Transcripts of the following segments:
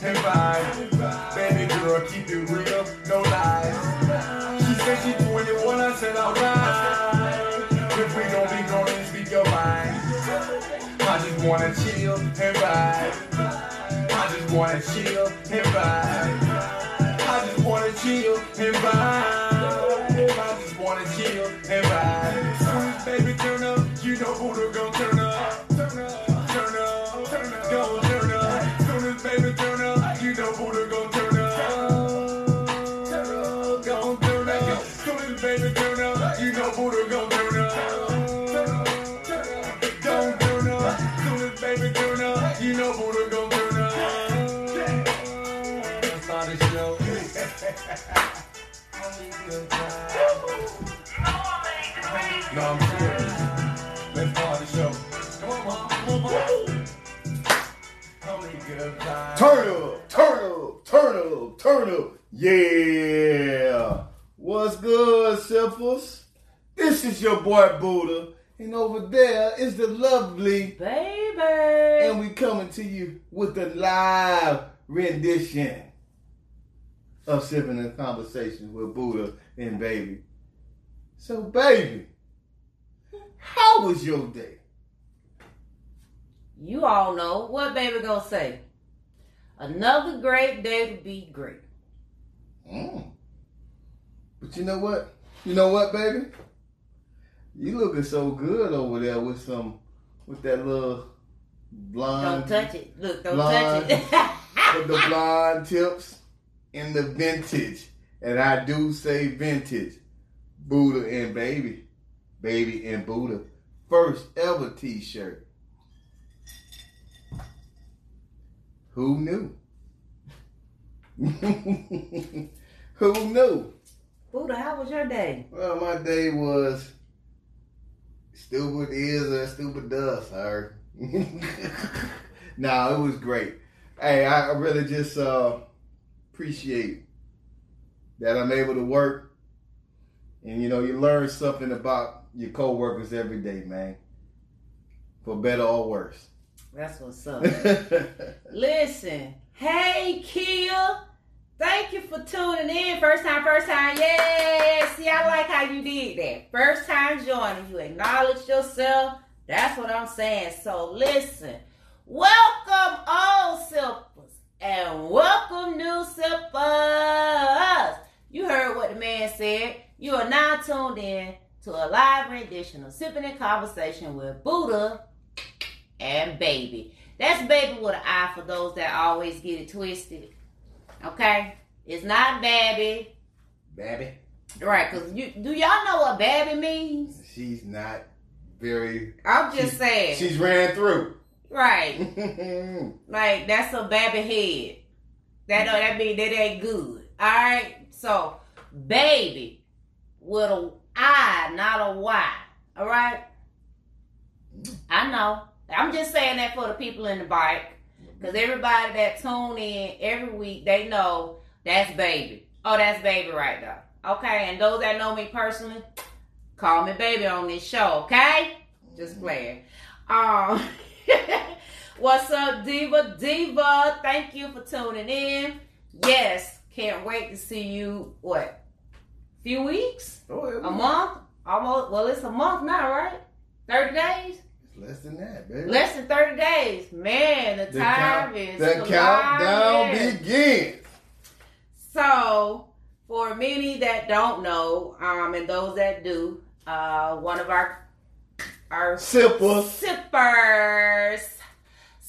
vibe. Baby girl, keep it real, no lies. She said she 21, I said alright. If we gon' be grown, speak your mind. I just wanna chill and vibe. I just wanna chill and vibe. Boy Buddha, and over there is the lovely, Baby. and we coming to you with a live rendition of Sipping and Conversation with Buddha and Baby. So, baby, how was your day? you all know what baby gonna say. Another great day to be great. Mm. But you know what? You know what, baby? You looking so good over there with some with that little blonde Don't touch it. Look, don't blonde. touch it. with the blonde tips and the vintage. And I do say vintage. Buddha and baby. Baby and Buddha. First ever t-shirt. Who knew? Who knew? Buddha, how was your day? Well, my day was stupid is or stupid does, sir. nah, it was great. Hey, I really just uh, appreciate that I'm able to work, and you know, you learn something about your coworkers every day, man, for better or worse. That's what's up. Listen, hey Kia, thank you for tuning in. First time, first time, yeah. See, I like how you did that. First time joining, you acknowledge yourself. That's what I'm saying. So listen, welcome all sippers and welcome new sippers. You heard what the man said. You are now tuned in to a live rendition of Sipping in Conversation with Buddha and baby. That's baby with an eye for those that always get it twisted. Okay? It's not baby. Babby, Right, because you do y'all know what baby means? she's not very. I'm just She's- saying. She's ran through. right. Like that's a baby head. That don't that mean that ain't good. Alright? So baby with a I, not a Y. Alright? I know. I'm just saying that for the people in the bike. Because everybody that tune in every week, they know that's baby. Oh, that's baby right there. Okay, and those that know me personally, call me baby on this show, okay? Just playing. Um, what's up, Diva? Diva, thank you for tuning in. Yes, can't wait to see you. What? Few weeks? A month? Almost. Well, it's a month now, right? Thirty days? Less than that, baby. Less than thirty days. Man, the, The time count- is the countdown begins. So, for many that don't know, um, and those that do, uh, one of our our Sipper. sippers,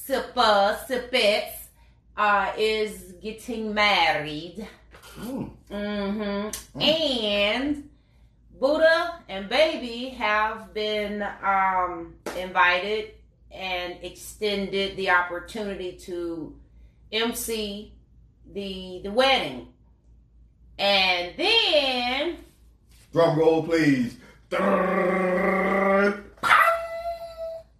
sipper, sippets, uh, is getting married. Mm. hmm And Buddha and Baby have been um, invited and extended the opportunity to MC the the wedding. And then Drum roll, please. the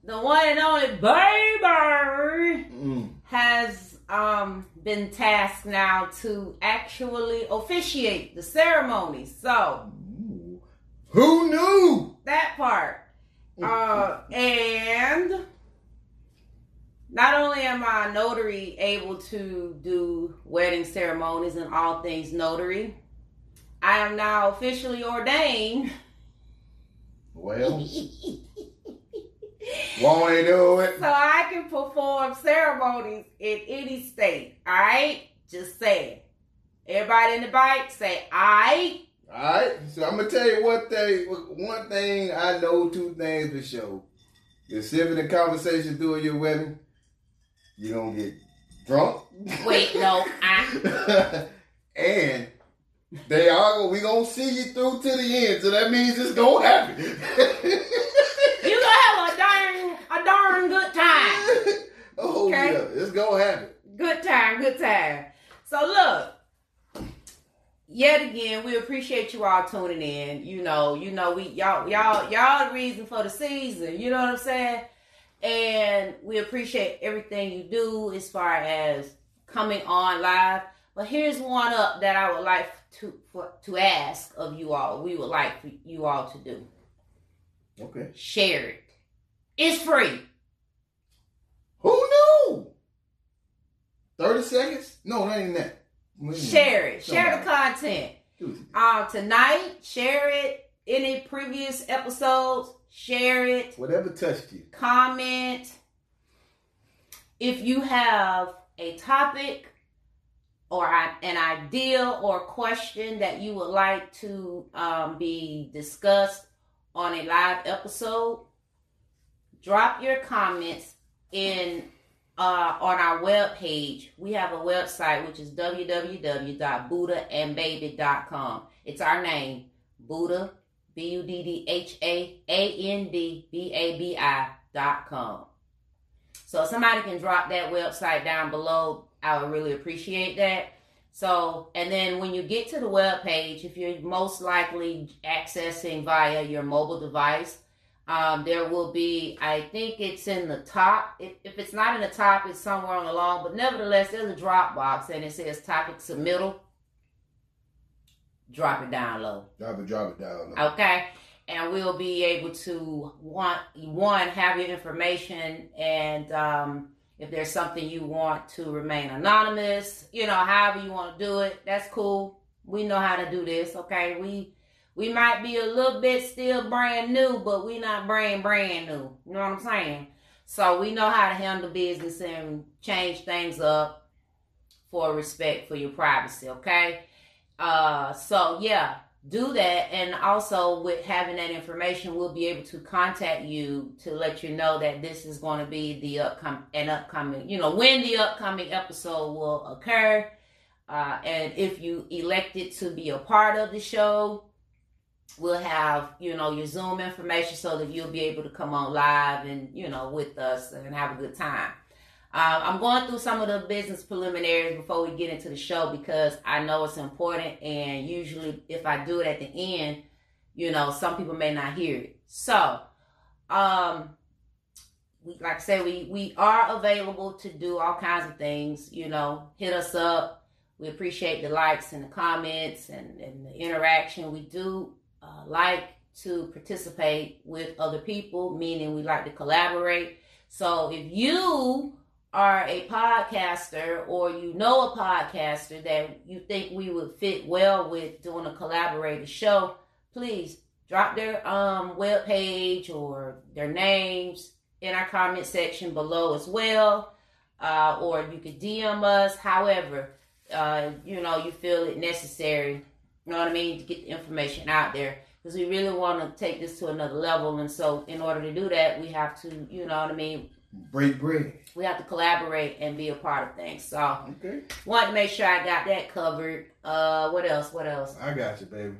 one and only Baby Mm. has um, been tasked now to actually officiate the ceremony. So. Who knew? that part. Uh, and not only am I notary able to do wedding ceremonies and all things notary. I am now officially ordained. Well, won't he do it? So I can perform ceremonies in any state. All right, just saying. Everybody in the bike say, "I." All right. So I'm gonna tell you one thing. One thing I know. Two things for sure. You're sitting in a conversation during your wedding. You're gonna get drunk. Wait, no, I. and they are. We gonna see you through to the end. So that means it's gonna happen. You gonna have a darn, a darn good time. oh Okay. yeah, it's gonna happen. Good time, good time. So look, yet again, we appreciate you all tuning in. You know, you know, we y'all y'all y'all the reason for the season. You know what I'm saying? And we appreciate everything you do as far as coming on live. But here's one up that I would like to for, to ask of you all. We would like for you all to do. Okay. Share it. It's free. Who knew? Thirty seconds? No, that ain't that. Share it. Share the content. Um tonight share it any previous episodes share it Whatever touched you. comment if you have a topic or an idea or question that you would like to um, be discussed on a live episode drop your comments in uh, on our web page. We have a website which is www.buddhaandbabi.com. It's our name, Buddha, B U D D H A A N D B A B I dot com. So somebody can drop that website down below, I would really appreciate that. So, and then when you get to the web page, if you're most likely accessing via your mobile device, um, there will be, I think it's in the top. If, if it's not in the top, it's somewhere on the long. But nevertheless, there's a drop box and it says topic submittal. Drop it down low. Drop it, drop it down. Low. Okay. And we'll be able to want, one have your information and um, if there's something you want to remain anonymous, you know, however you want to do it, that's cool. We know how to do this, okay? We we might be a little bit still brand new, but we not brand brand new. You know what I'm saying? So we know how to handle business and change things up for respect for your privacy, okay? Uh so yeah, do that and also with having that information we'll be able to contact you to let you know that this is going to be the upcoming an upcoming you know when the upcoming episode will occur uh, and if you elected to be a part of the show we'll have you know your zoom information so that you'll be able to come on live and you know with us and have a good time uh, I'm going through some of the business preliminaries before we get into the show because I know it's important, and usually if I do it at the end, you know, some people may not hear it. So, um, we, like I said, we we are available to do all kinds of things. You know, hit us up. We appreciate the likes and the comments and, and the interaction. We do uh, like to participate with other people, meaning we like to collaborate. So if you are a podcaster or you know a podcaster that you think we would fit well with doing a collaborative show, please drop their um web page or their names in our comment section below as well. Uh, or you could DM us, however, uh, you know, you feel it necessary, you know what I mean, to get the information out there. Because we really want to take this to another level. And so, in order to do that, we have to, you know what I mean, Break bread. we have to collaborate and be a part of things. So Okay. wanted to make sure I got that covered. Uh what else? What else? I got you, baby.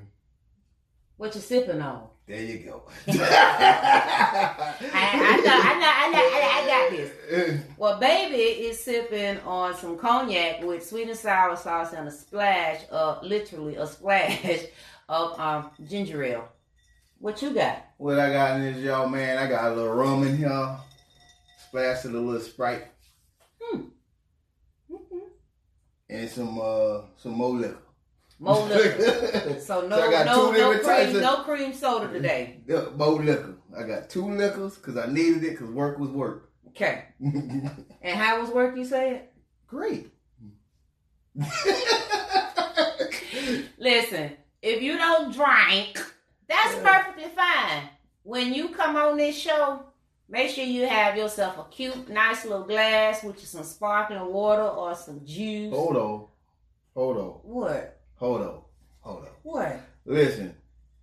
What you sipping on? There you go. I, I know, I know, I know, I, got this. Well, baby is sipping on some cognac with sweet and sour sauce and a splash of literally a splash of um ginger ale. What you got? What I got in this, y'all, man, I got a little rum in here. Splash of a little Sprite. And some uh some more liquor. More liquor. So no, So I got no, two no cream, of- no cream soda today. More liquor. I got two liquors because I needed it because work was work. Okay. And how was work? You said. Great. Listen, if you don't drink, that's Yeah. perfectly fine. When you come on this show, make sure you have yourself a cute, nice little glass with some sparkling water or some juice. hold on. Hold on. What? Hold on. Hold on. What? Listen,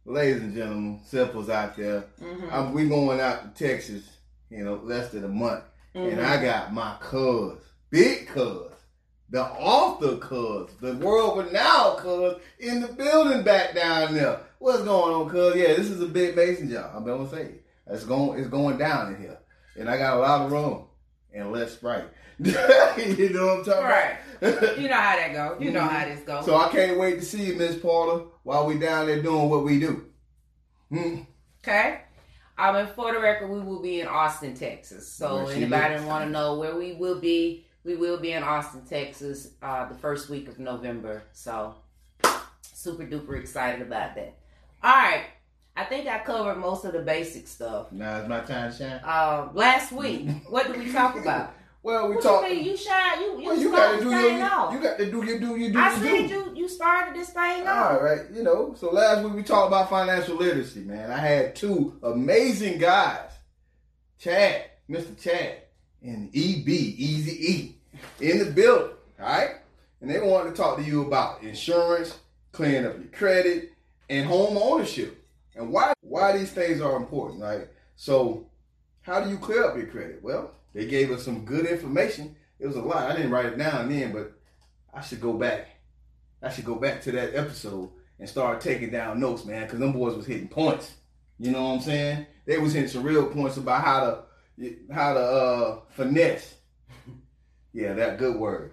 ladies and gentlemen, Simple's out there. Mm-hmm. I'm, we going out to Texas, you know, less than a month. And I got my cuz, big cuz, the author cuz, the world renowned cuz in the building back down there. What's going on, cuz? Yeah, this is a big mason job. I'm gonna say it. It's going it's going down in here. And I got a lot of room and less sprite. you know what I'm talking right. about? You know how that go. You know how this goes. so I can't wait to see you, Miss Paula, while we down there doing what we do. Hmm. Okay. Um, and for the record, we will be in Austin, Texas. So anybody want to know where we will be, we will be in Austin, Texas, uh, the first week of November. So super duper excited about that. All right. I think I covered most of the basic stuff. Now it's my time to shine. Uh, last week, what did we talk about? Well, we what talk. you? You shine. You you Well, you gotta do your, off. you got to do your do you do I your said do. you you started this thing All off. right, you know. So last week we talked about financial literacy, man. I had two amazing guys, Chad, Mr. Chad, and EB, Easy E, in the building. All right, and they wanted to talk to you about insurance, clearing up your credit, and home ownership, and why why these things are important, right? So, how do you clear up your credit? Well, they gave us some good information. It was a lot. I didn't write it down then, but I should go back. I should go back to that episode and start taking down notes, man, because them boys was hitting points. You know what I'm saying? They was hitting some real points about how to how to uh, finesse. yeah, that good word,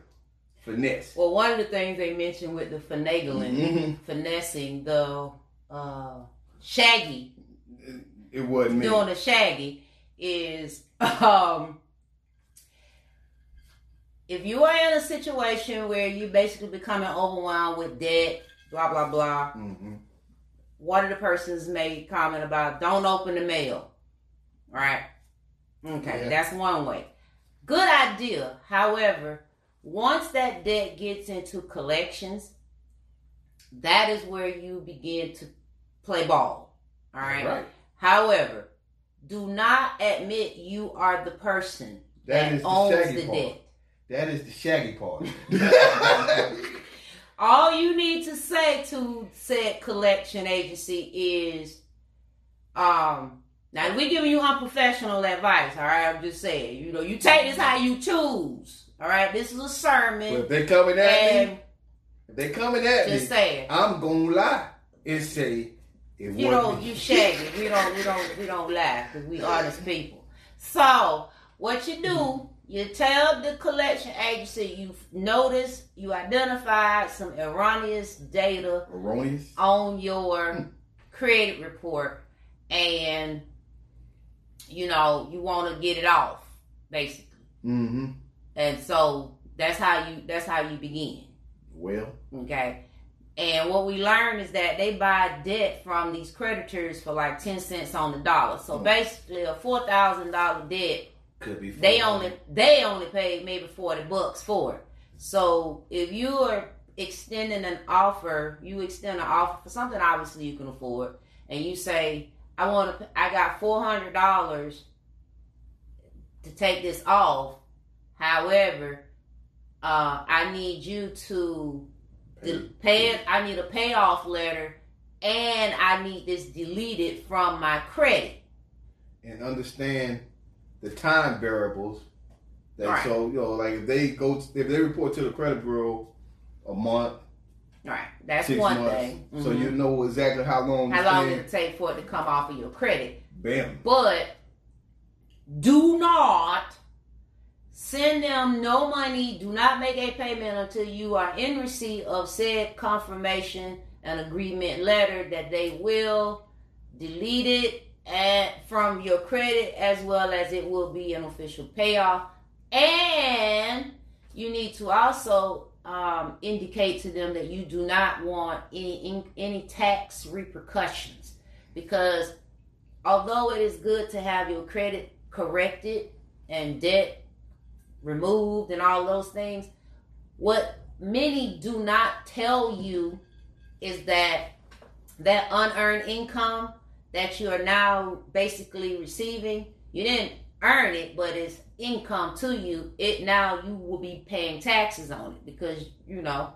finesse. Well, one of the things they mentioned with the finagling, Mhm. finessing, the uh, shaggy, It wasn't me. doing the shaggy, is um, if you are in a situation where you basically becoming overwhelmed with debt, blah blah blah. hmm One of the persons made comment about don't open the mail. Right? Okay, Yeah. that's one way. Good idea. However, once that debt gets into collections, that is where you begin to play ball. All right. Right. However, do not admit you are the person That the owns the part. debt. That is the shaggy part. All you need to say to said collection agency is, um, now we giving you unprofessional advice, all right? I'm just saying, you know, you take this how you choose, all right? This is a but sermon, if they coming at me, if they coming at just me, saying, I'm gonna lie and say you know, you shaggy. We don't, we don't, we don't lie because we honest people. So what you do, you tell the collection agency you've noticed, you identified some erroneous data erroneous. on your credit report and you know you want to get it off basically Mm-hmm. and so that's how you that's how you begin Well, okay and what we learned is that they buy debt from these creditors for like 10 cents on the dollar so Mm. basically a $4000 debt could be. they only they only paid maybe 40 bucks for it. So if you are extending an offer you extend an offer for something obviously you can afford and you say i want to i got $400 to take this off. However uh, i need you to pay it i need a payoff letter and i need this deleted from my credit. And understand the time variables. That Right. so you know, like if they go, if they report to the credit bureau a month, right that's one months, thing so Mhm. you know exactly how long. how long thing- it'll take for it to come off of your credit. Bam. But do not send them no money. Do not make a payment until you are in receipt of said confirmation and agreement letter that they will delete it at, from your credit as well as it will be an official payoff. And you need to also um, indicate to them that you do not want any any tax repercussions because although it is good to have your credit corrected and debt removed and all those things. What many do not tell you is that that unearned income that you are now basically receiving, you didn't earn it, but it's income to you. It now you will be paying taxes on it because you know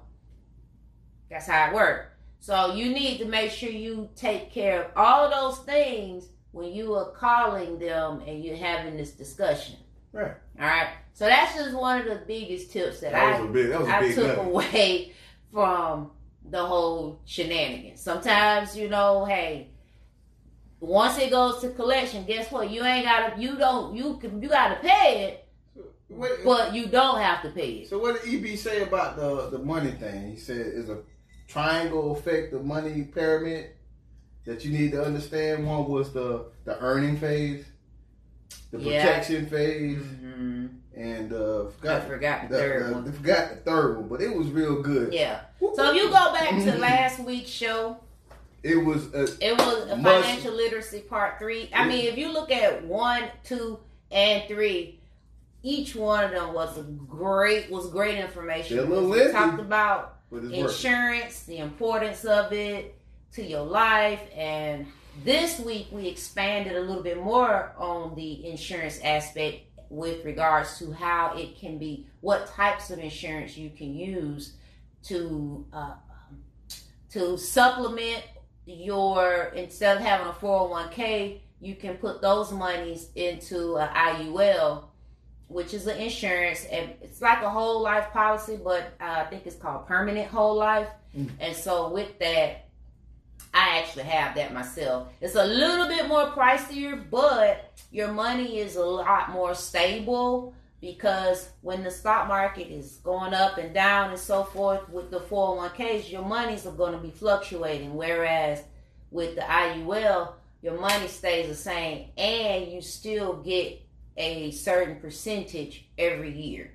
that's how it works. So you need to make sure you take care of all those things when you are calling them and you're having this discussion. Right. All right. So that's just one of the biggest tips that, That I big. That I big took nugget. away from the whole shenanigans. Sometimes, you know, hey, once it goes to collection, guess what? You ain't gotta you don't you can you gotta pay it, What- but you don't have to pay it. So what did EB say about the the money thing? He said it's a triangle effect the money pyramid that you need to understand. One was the the earning phase, the Yeah. protection phase, hmm and uh, I forgot forgot the, the, third the- one. forgot the third one, but it was real good. Yeah. So if you go back to last week's show, It was uh, It was a Must- financial literacy part three. I mean, if you look at one, two, and three, each one of them was a great was great information. A little We talked about but it's worth. it. insurance, the importance of it to your life, and this week we expanded a little bit more on the insurance aspect with regards to how it can be, what types of insurance you can use to uh, to supplement your instead of having a 401k you can put those monies into an IUL which is an insurance and it's like a whole life policy but uh, I think it's called permanent whole life. Mm. and so with that I actually have that myself. It's a little bit more pricier but your money is a lot more stable because when the stock market is going up and down and so forth with the 401ks your monies are going to be fluctuating. Whereas with the IUL your money stays the same and you still get a certain percentage every year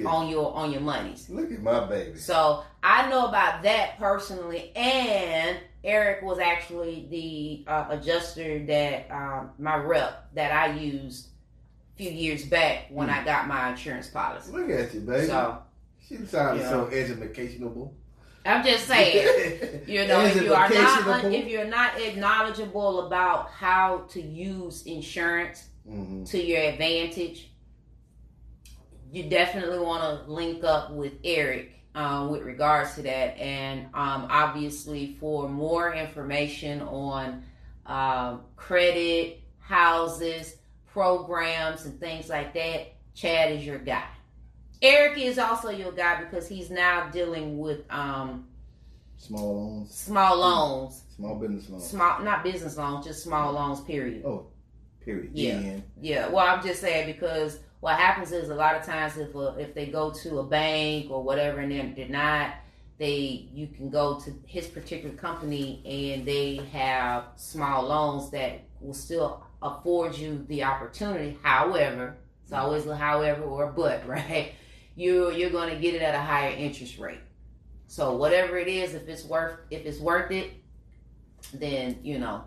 at on your on your monies. Look at my baby. so I know about that personally, and Eric was actually the uh, adjuster that um, my rep that I used few years back when I got my insurance policy. Look at you, baby. So she sounded Yeah. so educational. I'm just saying, you know, if you are not if you're not knowledgeable about how to use insurance Mhm. to your advantage, you definitely want to link up with Eric um, with regards to that. And um, obviously, for more information on um, credit, houses, programs, and things like that, Chad is your guy. Eric is also your guy because he's now dealing with um, Small loans, small loans, small business loans. small not business loans, just small loans. Period. Oh, period. Yeah. Yeah, well, I'm just saying because what happens is a lot of times if uh, if they go to a bank or whatever and they're denied, they you can go to his particular company and they have small loans that will still afford you the opportunity. However, it's always a however or a but, right? You're you're going to get it at a higher interest rate. So whatever it is, if it's worth if it's worth it, then you know,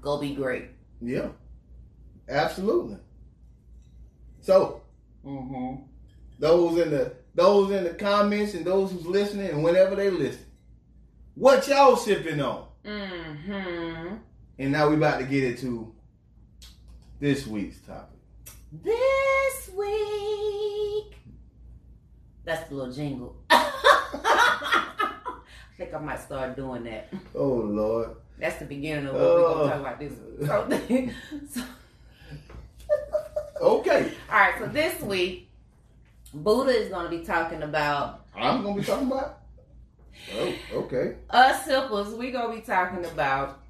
go be great. Yeah, absolutely. So Mm-hmm. those in the those in the comments and those who's listening and whenever they listen, what y'all sipping on? Mm-hmm. And now we about to get into this week's topic. This week. That's the little jingle. I think I might start doing that. Oh Lord. That's the beginning of what we're Oh. gonna talk about this. week. So, so, Okay, all right. So this week, Buddha is gonna be talking about I'm gonna be talking about. Oh, okay. us simples. We're gonna be talking about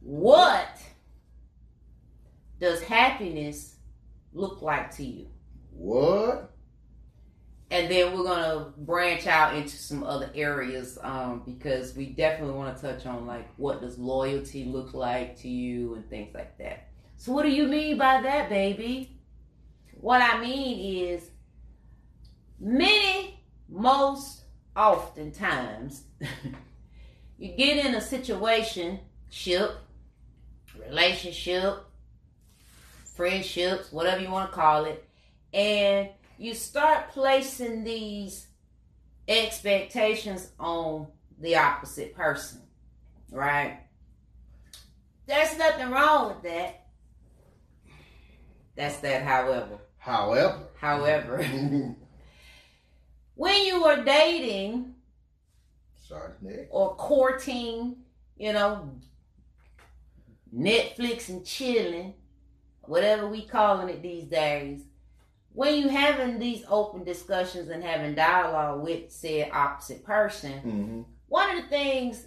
what does happiness look like to you. What? and then we're gonna branch out into some other areas um, because we definitely want to touch on like what does loyalty look like to you and things like that. So what do you mean by that, baby? What I mean is many, most oftentimes, you get in a situation, ship, relationship, friendships, whatever you want to call it, and you start placing these expectations on the opposite person, right? There's nothing wrong with that. That's that, however. However, However, when you are dating sorry, or courting, you know, Netflix and chilling, whatever we calling it these days, when you having these open discussions and having dialogue with said opposite person, Mm-hmm. one of the things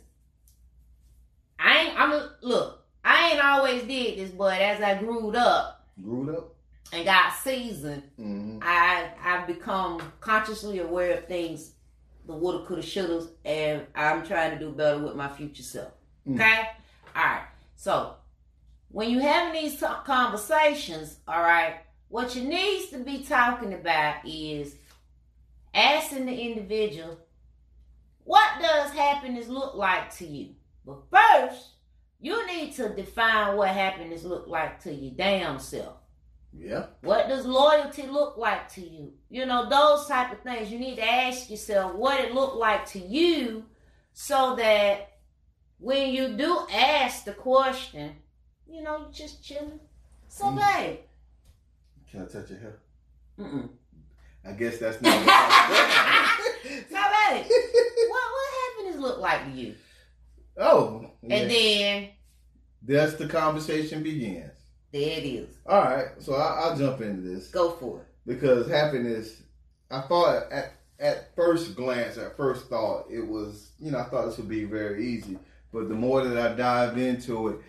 I ain't I'm look, I ain't always did this, but as I grew up Grew up. and got seasoned, Mm-hmm. I I've become consciously aware of things the woulda, coulda, shouldas, and I'm trying to do better with my future self. Mm. Okay, all right. So when you're having these conversations, all right, what you needs to be talking about is asking the individual, what does happiness look like to you? But first, you need to define what happiness look like to your damn self. Yeah. What does loyalty look like to you? You know, those type of things. You need to ask yourself what it looked like to you so that when you do ask the question, you know, just chilling. So, Mm. babe. Can I touch your hair? Mm-mm. I guess that's not. So, babe, what, what happiness look like to you? oh, yeah. And then, that's the conversation begins. there it is. All right, so I, I'll jump into this Go for it. because happiness. I thought at at first glance, at first thought, it was you know I thought this would be very easy, but the more that I dive into it,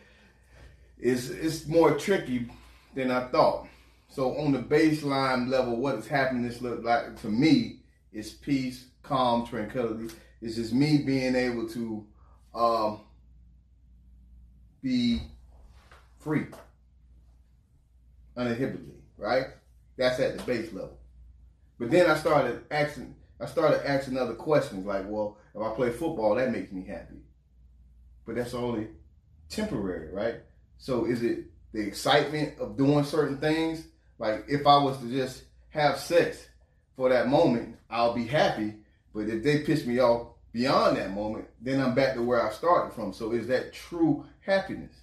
it's it's more tricky than I thought. So on the baseline level, what is happiness look like to me? Is peace, calm, tranquility. It's just me being able to um, be free, uninhibitedly, right? That's at the base level. But then I started asking, I started asking other questions like, well, if I play football, that makes me happy. But that's only temporary, right? So is it the excitement of doing certain things? Like if I was to just have sex for that moment, I'll be happy. But if they piss me off beyond that moment, then I'm back to where I started from. So is that true happiness?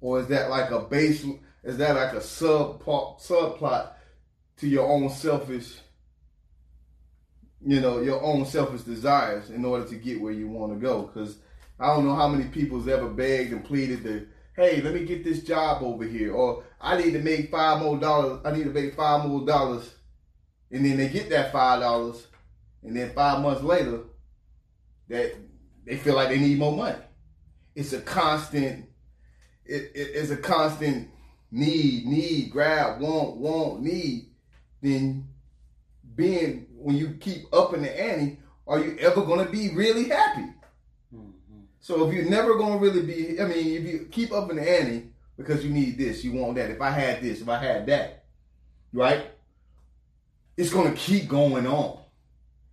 Or is that like a base is that like a sub subplot to your own selfish you know, your own selfish desires in order to get where you want to go. Because I don't know how many people's ever begged and pleaded to, hey, let me get this job over here, or I need to make five more dollars. I need to make five more dollars, and then they get that five dollars, and then five months later, that they feel like they need more money. It's a constant. It, it, it's a constant need, need, grab, want, want, need. Then being when you keep upping the ante, are you ever to be really happy? So if you're never going to really be, I mean, if you keep upping the ante because you need this, you want that. If I had this, if I had that, right? It's going to keep going on.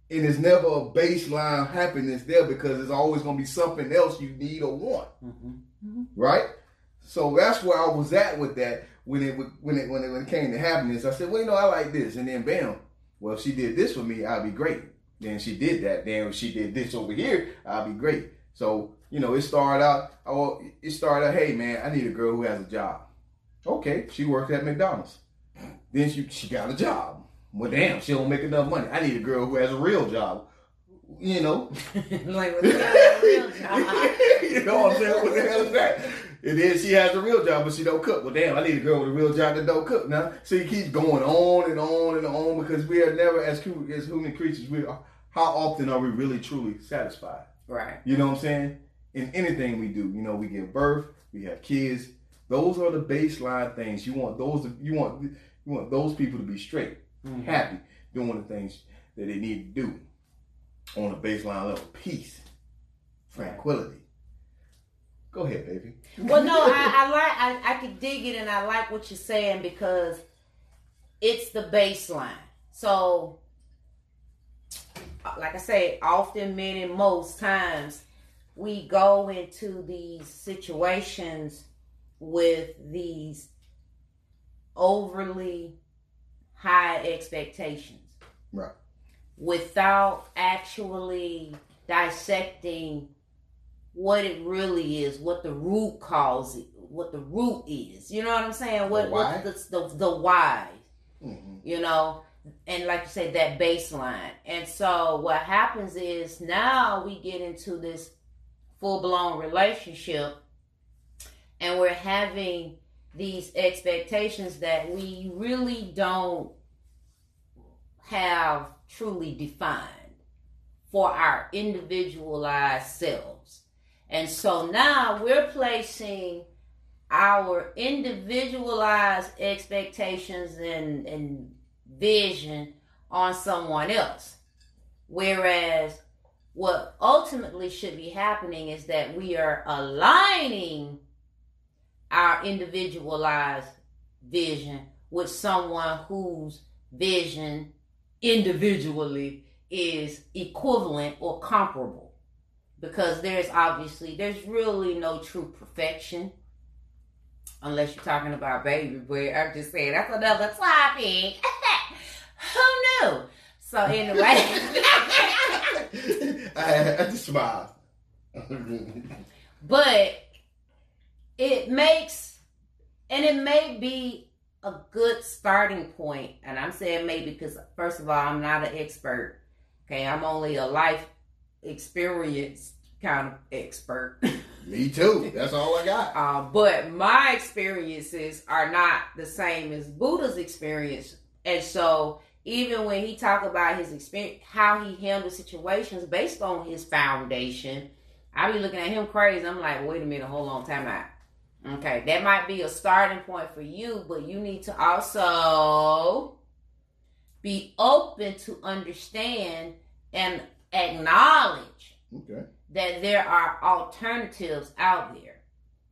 And there's never a baseline happiness there because there's always going to be something else you need or want, mm-hmm. right? So that's where I was at with that when it when it when it, when it came to happiness. I said, well, you know, I like this, and then bam. Well, if she did this for me, I'd be great. Then she did that. Then if she did this over here, I'd be great. So you know, it started out. Oh, it started out. Hey, man, I need a girl who has a job. Okay, she worked at McDonald's. Then she she got a job. Well, damn, she don't make enough money. I need a girl who has a real job. You know, like with the real job. you know what I'm saying? What the hell is that? And then she has a real job, but she don't cook. Well, damn, I need a girl with a real job that don't cook now. So you keep going on and on and on because we are never, as, as human creatures, we are, how often are we really truly satisfied? Right. You know what I'm saying? In anything we do, you know, we give birth, we have kids. Those are the baseline things. You want those. You want you want those people to be straight, Mhm. happy, doing the things that they need to do on a baseline level. Peace, tranquility. Go ahead, baby. Well, no, I, I like I, I can dig it, and I like what you're saying because it's the baseline. So, like I say, often, many, most times, we go into these situations with these overly high expectations. Right. Without actually dissecting what it really is, what the root cause it, what the root is. You know what I'm saying? What, why? what the, the the why. Mhm. You know, and like you said, that baseline. And so what happens is now we get into this full blown relationship, and we're having these expectations that we really don't have truly defined for our individualized selves. And so now we're placing our individualized expectations and, and vision on someone else. Whereas what ultimately should be happening is that we are aligning our individualized vision with someone whose vision individually is equivalent or comparable. Because there's obviously there's really no true perfection. Unless you're talking about baby boy. I'm just saying that's another topic. Who knew? So anyway I, I just smiled. but it makes and it may be a good starting point. point and i'm saying maybe because first of all i'm not an expert okay i'm only a life experience kind of expert Me too. That's all I got. uh, but my experiences are not the same as buddha's experience and so even when he talk about his experience how he handles situations based on his foundation I be looking at him crazy. I'm like, wait a minute, hold on, time out. Okay, that might be a starting point for you, but you need to also be open to understand and acknowledge Okay. that there are alternatives out there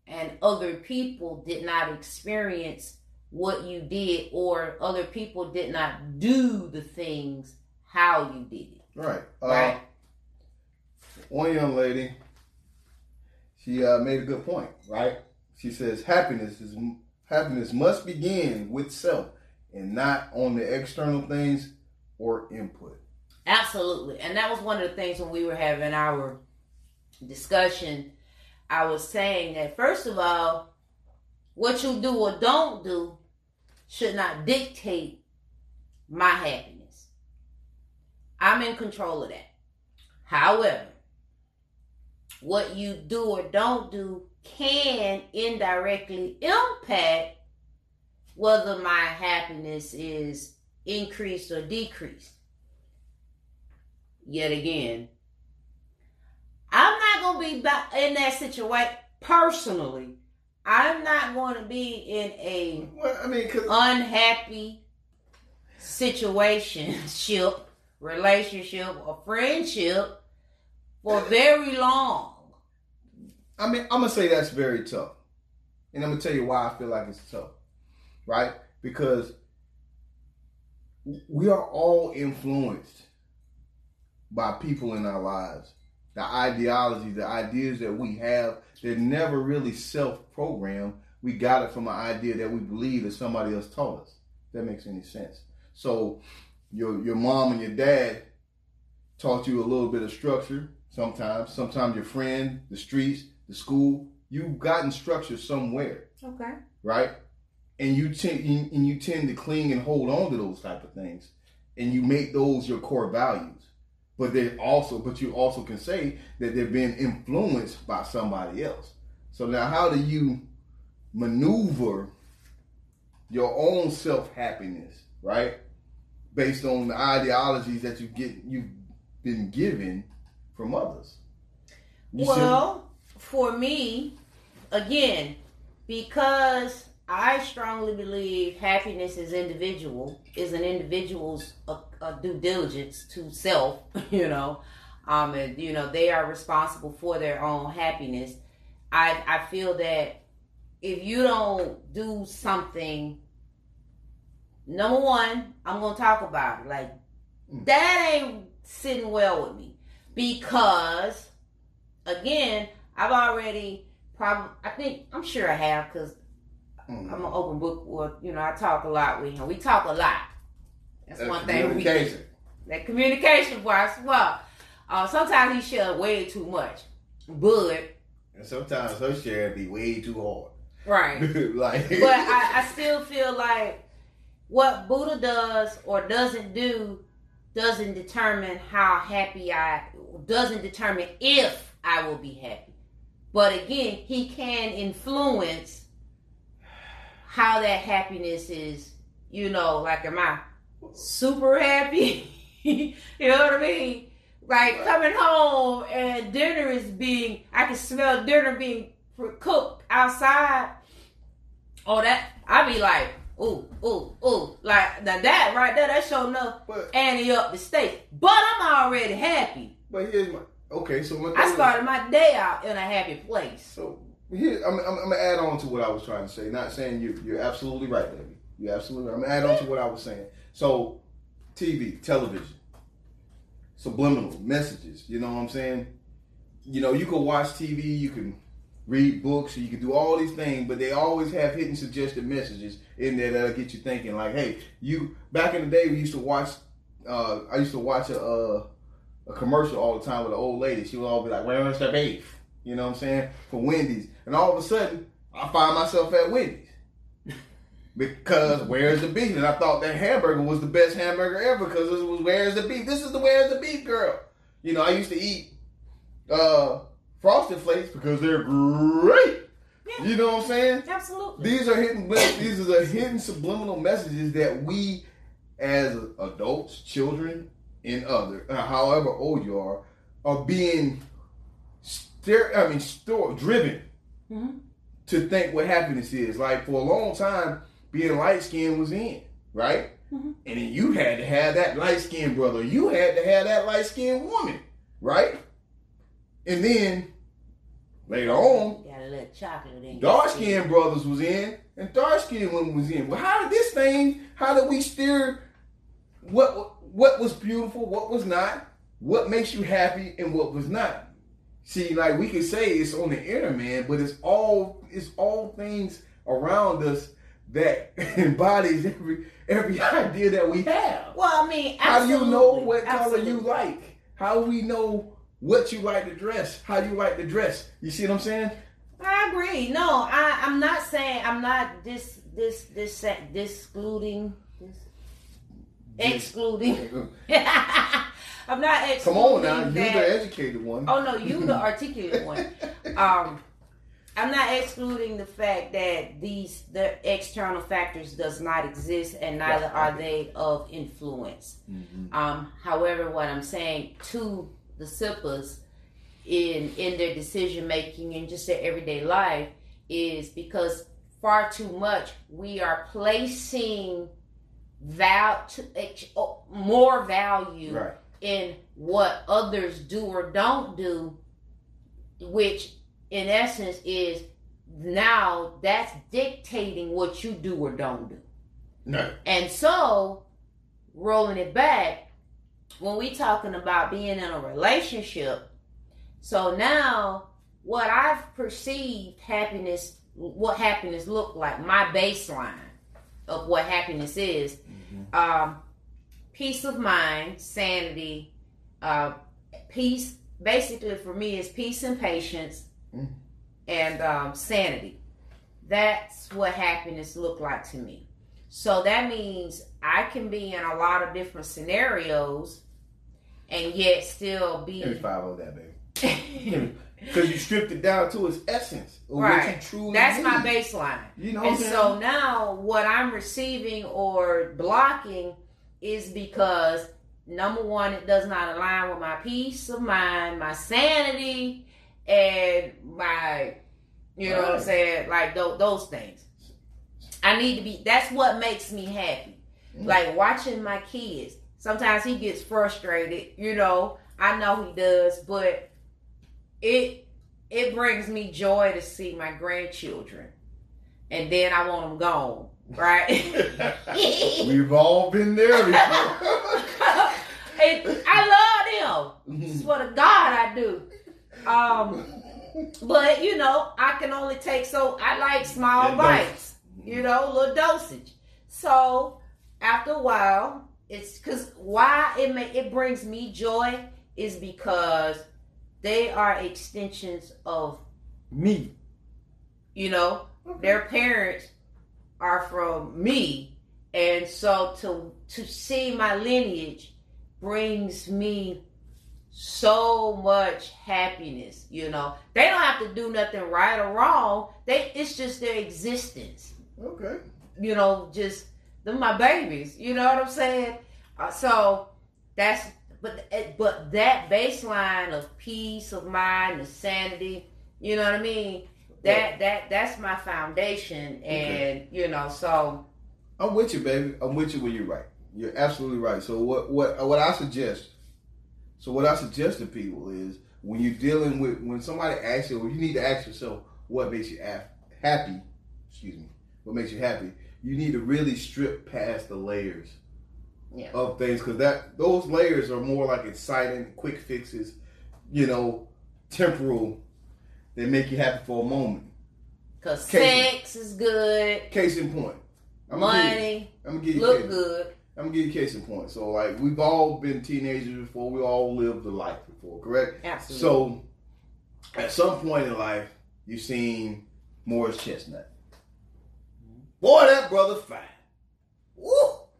and other people did not experience what you did or other people did not do the things how you did it. Right. Uh, Right. One young lady, she uh, made a good point. Right. She says happiness is happiness must begin with self and not on the external things or input. Absolutely. And that was one of the things when we were having our discussion. I was saying that, first of all, what you do or don't do should not dictate my happiness. I'm in control of that. However, what you do or don't do can indirectly impact whether my happiness is increased or decreased yet again. I'm not going to be in that situation personally. I'm not going to be in a Well, I mean, unhappy situationship, relationship, or friendship for very long. I mean, I'm gonna say that's very tough, and I'm gonna tell you why I feel like it's tough, right? Because we are all influenced by people in our lives. The ideologies, the ideas that we have, they're never really self-programmed. We got it from an idea that we believe that somebody else taught us. If that makes any sense. So, your your mom and your dad taught you a little bit of structure. Sometimes, sometimes your friend, the streets, the school, you've gotten structure somewhere, Okay. right? And you tend and you tend to cling and hold on to those type of things, and you make those your core values. But they also, but you also can say that they're being influenced by somebody else. So now, how do you maneuver your own self happiness, right? Based on the ideologies that you get you've been given from others. You Well, for me, again, because I strongly believe happiness is individual, is an individual's uh, uh, due diligence to self, you know, um, and you know they are responsible for their own happiness. I I feel that if you don't do something, number one, I'm gonna talk about it. Like Mm. that ain't sitting well with me because again, I've already probably I think I'm sure I have because Mhm. I'm an open book. Well, you know, I talk a lot with him. We talk a lot. That's That's one thing. We, communication. that communication part. Well, uh, sometimes he share way too much, but And sometimes her share be way too hard. right. like, but I, I still feel like what Buddha does or doesn't do doesn't determine how happy I doesn't determine if I will be happy. But again, he can influence how that happiness is, you know, like am I super happy? you know what I mean? Like coming home and dinner is being I can smell dinner being cooked outside Oh, that I be like, ooh, ooh, ooh, like now that right there, that show enough but, Annie up the state. But I'm already happy. but here's my okay. So my I started my day out in a happy place. So here, I'm, I'm, I'm gonna add on to what I was trying to say. Not saying you, you're absolutely right, baby. You're absolutely. I'm gonna add on to what I was saying. So, TV, television, subliminal messages. You know what I'm saying? You know, you can watch TV, you can read books, you can do all these things, but they always have hidden suggested messages in there that'll get you thinking. Like, hey, you. Back in the day, we used to watch. Uh, I used to watch a. Uh, a commercial all the time with an old lady. She would always be like, "Where's the beef?" You know what I'm saying? For Wendy's, and all of a sudden, I find myself at Wendy's because where's the beef? And I thought that hamburger was the best hamburger ever because it was where's the beef? This is the where's the beef girl. You know, I used to eat uh, frosted flakes because they're great. Yeah. You know what I'm saying? Absolutely. These are hidden. These are the hidden subliminal messages that we, as adults, children, and other, uh, however old you are, are being, stir- I mean, store driven Mhm. to think what happiness is. Like for a long time, being light skinned was in, right? Mhm. And then you had to have that light skinned brother. You had to have that light skinned woman, right? And then later on, Got a little chocolate Dark skinned brothers was in and dark skinned women was in. Well, how did this thing? How did we steer? What what was beautiful? What was not? What makes you happy and what was not? See, like we could say it's on the inner man, but it's all it's all things around us that embodies every every idea that we have. Well, I mean, How do you know absolutely. what color you like? How do we know what you like to dress? How you like to dress? You see what I'm saying? I agree. No, I, I'm not saying I'm not this this this discluding this excluding. I'm not excluding. Come on now, you're that- the educated one. Oh no, you the articulate one. Um, I'm not excluding the fact that these the external factors does not exist, and neither are they of influence. Mhm. Um, however, what I'm saying to the sippers in in their decision making and just their everyday life is because far too much we are placing val to, oh, more value Right. In what others do or don't do, which in essence is now that's dictating what you do or don't do. No. And so, rolling it back, when we talking about being in a relationship, so now what I've perceived happiness, what happiness looked like, my baseline of what happiness is, um, peace of mind, sanity, uh, peace. Basically, for me, is peace and patience, Mm. and um, sanity. That's what happiness looked like to me. So that means I can be in a lot of different scenarios, and yet still Give me be. five of that, baby. Because you stripped it down to its essence. Right. That's my baseline. You know And so now what I'm receiving or blocking is because number one, it does not align with my peace of mind, my sanity, and my, you know what I'm saying, like those, those things. I need to be. That's what makes me happy. Mm. Like watching my kids. Sometimes he gets frustrated. You know, I know he does, but it it brings me joy to see my grandchildren, and then I want them gone. Right? We've all been there before. And I love them. Swear to God, I do. Um, but you know, I can only take so I like small Yeah, bites. you know, little dosage. So after a while, it's because why it may it brings me joy is because they are extensions of me. You know, their parents are from me, and so to to see my lineage brings me so much happiness. You know, they don't have to do nothing right or wrong. They it's just their existence. Okay. You know, just they're my babies. You know what I'm saying? Uh, so that's but eh, but that baseline of peace of mind, of sanity. You know what I mean? That that that's my foundation, and you know, so I'm with you, baby. I'm with you when you're right. You're absolutely right. So what what what I suggest? So what I suggest to people is when you're dealing with when somebody asks you, you need to ask yourself what makes you af- happy. Excuse me. What makes you happy? You need to really strip past the layers Yeah. of things because that those layers are more like exciting, quick fixes, you know, temporal. They make you happy for a moment. Cause Case- sex is good, Case in point. I'm gonna give you- money I'm gonna give you look case. good. I'm gonna give you a case in point. So like we've all been teenagers before. We all lived the life before, correct? Absolutely. So at some point in life, you've seen Morris Chestnut. Boy, that brother fine. Woo!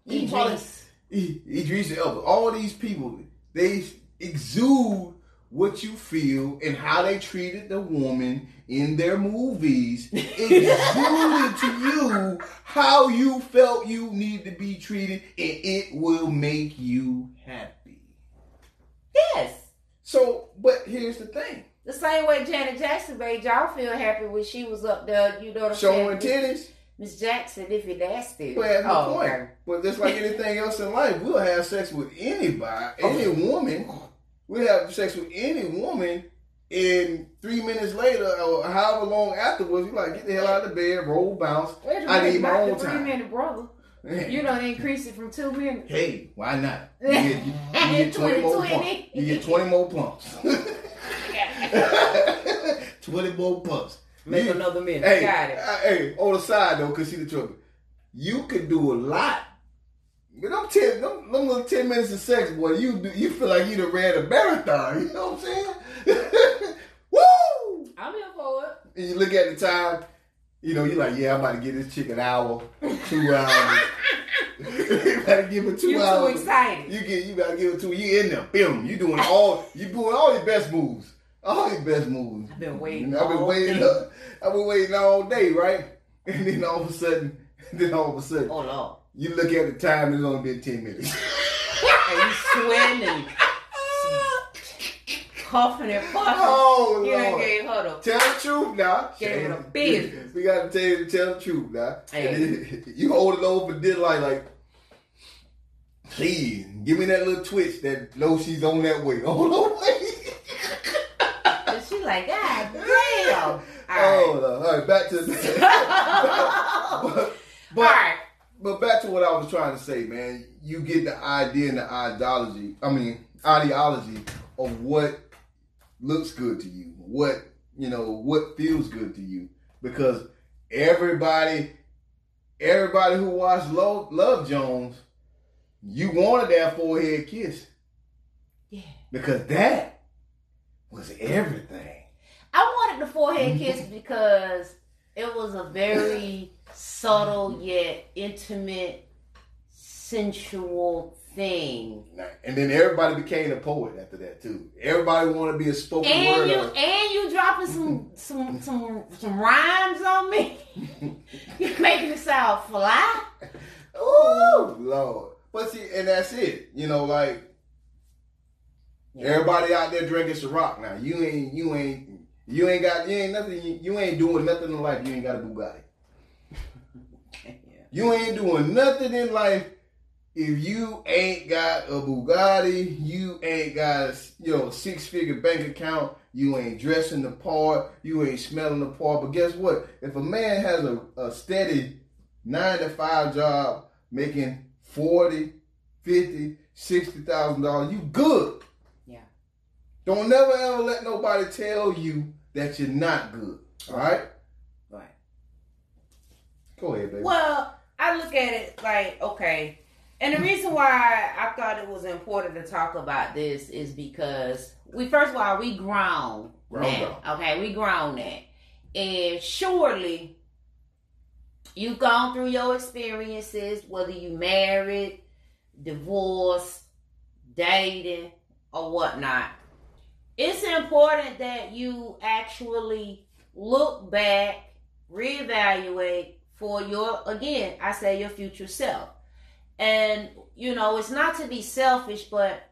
He probably- Idris. I- Idris Elba. All these people, they exude what you feel and how they treated the woman in their movies. Exuded to you how you felt you need to be treated, and it will make you happy. Yes. So, but here's the thing: The same way Janet Jackson made y'all feel happy when she was up there, you know what I'm showing saying? titties. Miss Jackson, if you nasty. Well, that's my oh, point. okay. But just like anything else in life, we'll have sex with anybody, any woman. We'll have sex with any woman, and three minutes later, or however long afterwards, you like get the hell out of the bed, roll, bounce. Wait a I minute, need my not own the three time. minute brother. You know, they increased it from two minutes. Hey, why not? You get, you, you get 20 more pumps. You get 20 more pumps. 20 more pumps. Make You- another minute. Hey, Got it. uh, hey, on the side though, cause see the trouble. You could do a lot. But them ten, them, them little ten minutes of sex, boy, you do, you feel like you done ran a marathon. You know what I'm saying? Woo! I'm here for it. And you look at the time, you know, you're like, yeah, I'm about to give this chick an hour, two hours. you gotta give her 2 You're too hours. excited. You get, you gotta give it two. You in there, boom. You doing all, you doing all your best moves, all your best moves. I've been waiting. I've been waiting. day. I've been waiting all day, right? And then all of a sudden, then all of a sudden, Oh Lord. You look at the time. It's only been ten minutes. And you sweating and coughing and puffing. oh you Lord! gave her the Tell the truth now. Gave her the business. We gotta tell you to tell the truth now. Hey. And you hold it over did life, like, please give me that little twitch that knows she's on that way. On the way. And she like, ah, God damn. Oh, all Oh, Lord. all right. Back to but, but, All right. But back to what I was trying to say, man. You get the idea and the ideology. I mean, ideology of what looks good to you, what you know, what feels good to you, because everybody, everybody who watched Love, Love Jones, you wanted that forehead kiss Yeah. because that was everything. I wanted the forehead kiss because it was a very subtle mm-hmm. yet intimate, sensual thing. And then everybody became a poet after that too. Everybody wanted to be a spoken And word. you and you dropping some some some some rhymes on me. you making it sound fly. Ooh, Lord. But see, and that's it. You know, like everybody out there drinking Ciroc now. You ain't, you ain't, you ain't got, you ain't nothing. You, you ain't doing nothing in life. You ain't got a Bugatti. You ain't doing nothing in life if you ain't got a Bugatti. You ain't got a you know six figure bank account. You ain't dressing the part. You ain't smelling the part. But guess what? If a man has a, a steady nine to five job making 40, 50, 60,000 dollars, you good. Yeah. Don't never ever let nobody tell you that you're not good. All right? Right. Go ahead, baby. Well, I look at it like, okay. And the reason why I thought it was important to talk about this is because we first of all we grown, Grown now. Okay, we grown now. And surely you've gone through your experiences, whether you married, divorced, dating, or whatnot. It's important that you actually look back, reevaluate for your again, I say your future self. And you know, it's not to be selfish, but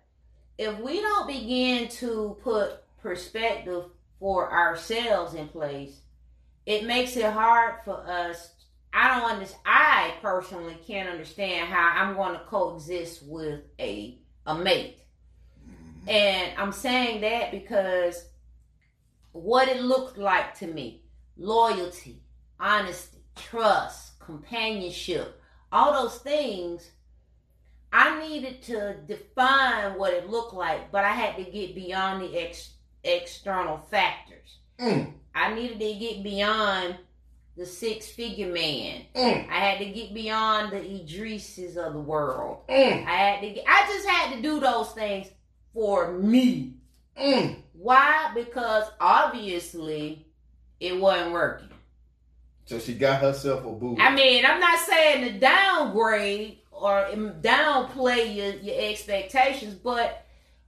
if we don't begin to put perspective for ourselves in place, it makes it hard for us. I don't understand. I personally can't understand how I'm going to coexist with a a mate. Mm-hmm. And I'm saying that because what it looked like to me loyalty, honesty, trust, companionship, all those things. I needed to define what it looked like, but I had to get beyond the ex- external factors. Mm. I needed to get beyond the six figure man. Mm. I had to get beyond the Idrises of the world. Mm. I had to get, I just had to do those things for me. Mm. Why? Because obviously it wasn't working. So she got herself a boo. I mean, I'm not saying to downgrade or downplay your, your expectations, but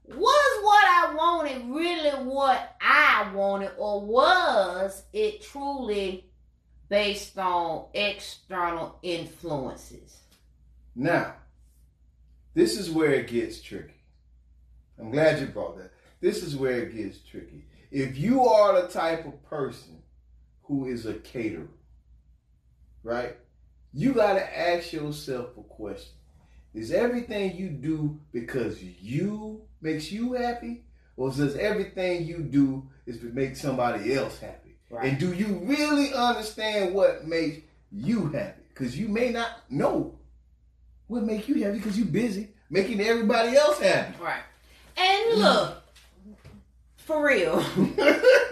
was what I wanted really what I wanted, or was it truly based on external influences? Now, this is where it gets tricky. I'm glad you brought that. This is where it gets tricky. If you are the type of person who is a caterer, right? You got to ask yourself a question. Is everything you do because you makes you happy? Or does everything you do is to make somebody else happy? And do you really understand what makes you happy? Because you may not know what make you happy because you busy making everybody else happy. Right. And mm. look, for real,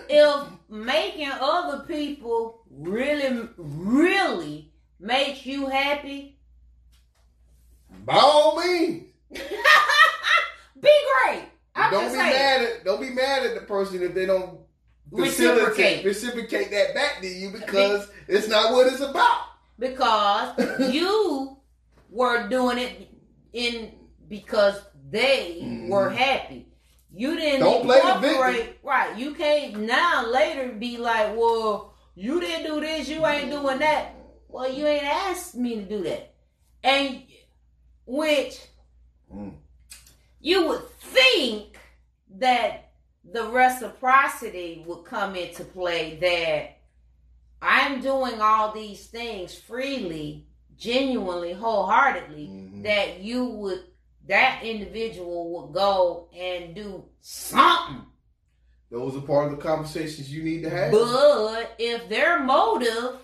if making other people really, really make you happy, By all means. be great. I'm don't be saying. mad at don't be mad at the person if they don't Reciprocate. reciprocate that back to you because it's not what it's about. because you were doing it in because they Mhm. were happy. You didn't Don't play the victim. right. You can't now later be like, well, you didn't do this, you ain't doing that. Well, you ain't asked me to do that, and which Mm. you would think that the reciprocity would come into play that I'm doing all these things freely, genuinely, wholeheartedly, Mhm. that you would, that individual would go and do something. Those are part of the conversations you need to have. But if their motive,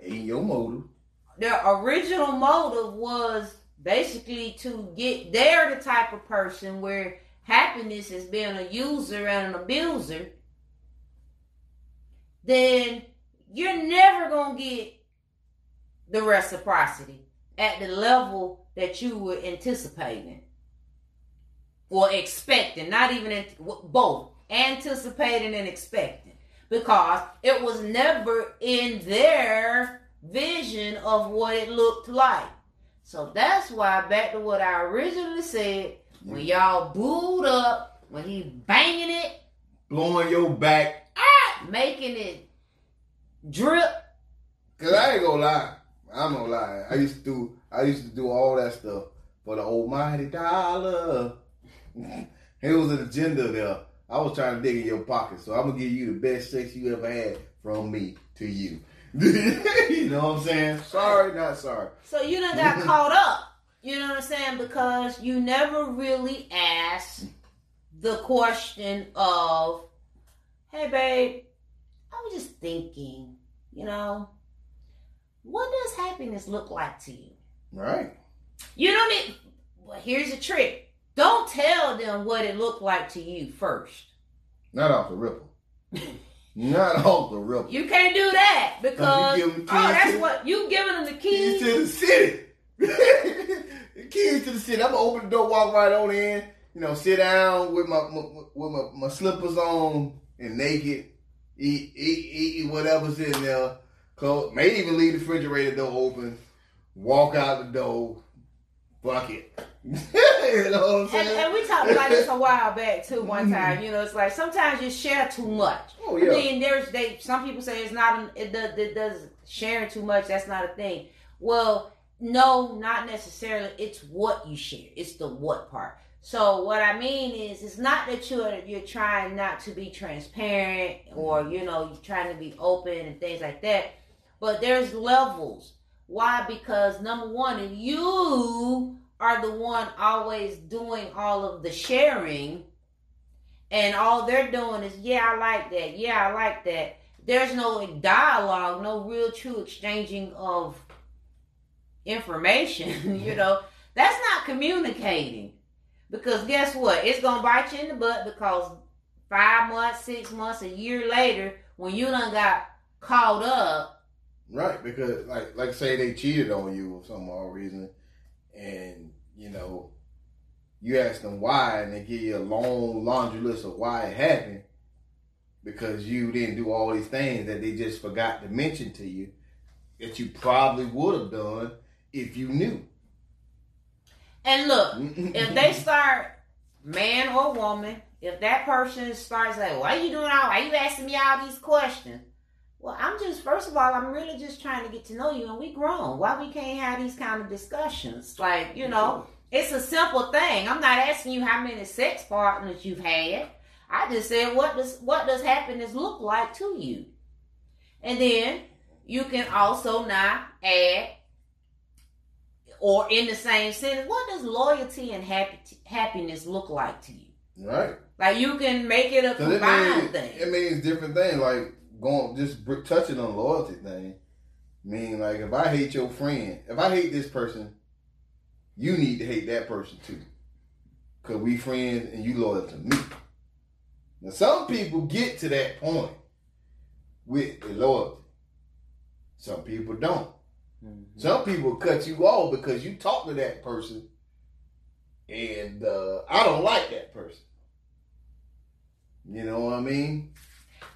Ain't your motive. their original motive was basically to get, they're the type of person where happiness is being a user and an abuser, then you're never going to get the reciprocity at the level that you were anticipating or expecting, not even in, both anticipating and expecting, because it was never in their vision of what it looked like. So that's why, back to what I originally said, when y'all booed up, when he banging it, Blowing your back. Ah, making it drip, Cause I ain't gonna lie. I'm gonna lie. I used to do I used to do all that stuff for the almighty dollar. it was an agenda there. I was trying to dig in your pocket, so I'm gonna give you the best sex you ever had from me to you. you know what I'm saying? Sorry, not sorry. So you done got caught up. You know what I'm saying? Because you never really asked the question of, hey, babe, I was just thinking, you know, what does happiness look like to you? Right. You don't need, well, here's the trick. Don't tell them what it looked like to you first. Not off the ripple. Not off the ripper. You can't do that because you oh, give 'em oh, keys that's what you giving them the Keys keys. to the city. The keys to the city. I'm gonna open the door, walk right on in. You know, sit down with my, my with my, my slippers on and naked. Eat, eat, eat whatever's in there. Close. May even leave the refrigerator door open. Walk out the door. Fuck it. you know And, and we talked about this a while back too. One mm-hmm. time, you know, it's like sometimes you share too much. oh I yeah. mean, there's they. Some people say it's not. An, it does. It does sharing too much. That's not a thing. Well, no, not necessarily. It's what you share. It's the what part. So what I mean is, it's not that you're you're trying not to be transparent or mm-hmm. you know you're trying to be open and things like that. But there's levels. Why? Because number one, if you are the one always doing all of the sharing, and all they're doing is, yeah, I like that. Yeah, I like that. There's no dialogue, no real true exchanging of information. you know, that's not communicating. Because guess what? It's gonna bite you in the butt because five months, six months, a year later, when you done got caught up, Right, because like like say they cheated on you for some odd reason, and you know, you ask them why, and they give you a long laundry list of why it happened, because you didn't do all these things that they just forgot to mention to you, that you probably would have done if you knew. and look, if they start man or woman, if that person starts like, why are you doing all why are you asking me all these questions? Well, I'm just first of all, I'm really just trying to get to know you and we grown. Why we can't have these kind of discussions? Like, you know, it's a simple thing. I'm not asking you how many sex partners you've had. I just said what does what does happiness look like to you? And then you can also now add or in the same sentence, what does loyalty and happy, happiness look like to you? right. Like you can make it a Cause it combined means, thing. it means different things. Like going just touching on the loyalty thing. Mean like if I hate your friend, if I hate this person, you need to hate that person too. Cause we friends and you loyal to me. Now some people get to that point with the loyalty. Some people don't. Some people cut you off because you talk to that person, and uh, I don't like that person. You know what I mean?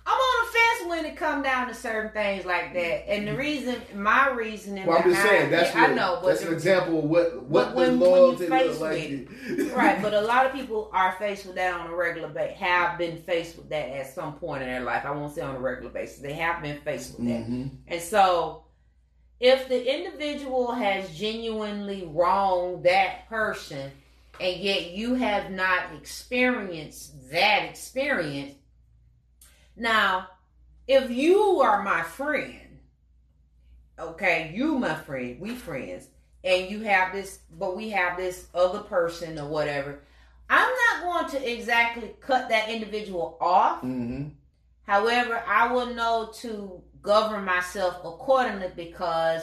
I'm on the fence when it come down to certain things like that, and the reason, my reasoning Well, I'm just saying that's what, I know, but that's an example of what what when- you loyalty face like. right, but a lot of people are faced with that on a regular basis. Have been faced with that at some point in their life. I won't say on a regular basis. They have been faced with that, hmm and so if the individual has genuinely wronged that person, and yet you have not experienced that experience, now if you are my friend, okay, you my friend, we friends, and you have this, but we have this other person or whatever, I'm not going to exactly cut that individual off. hmm However, I will know to govern myself accordingly because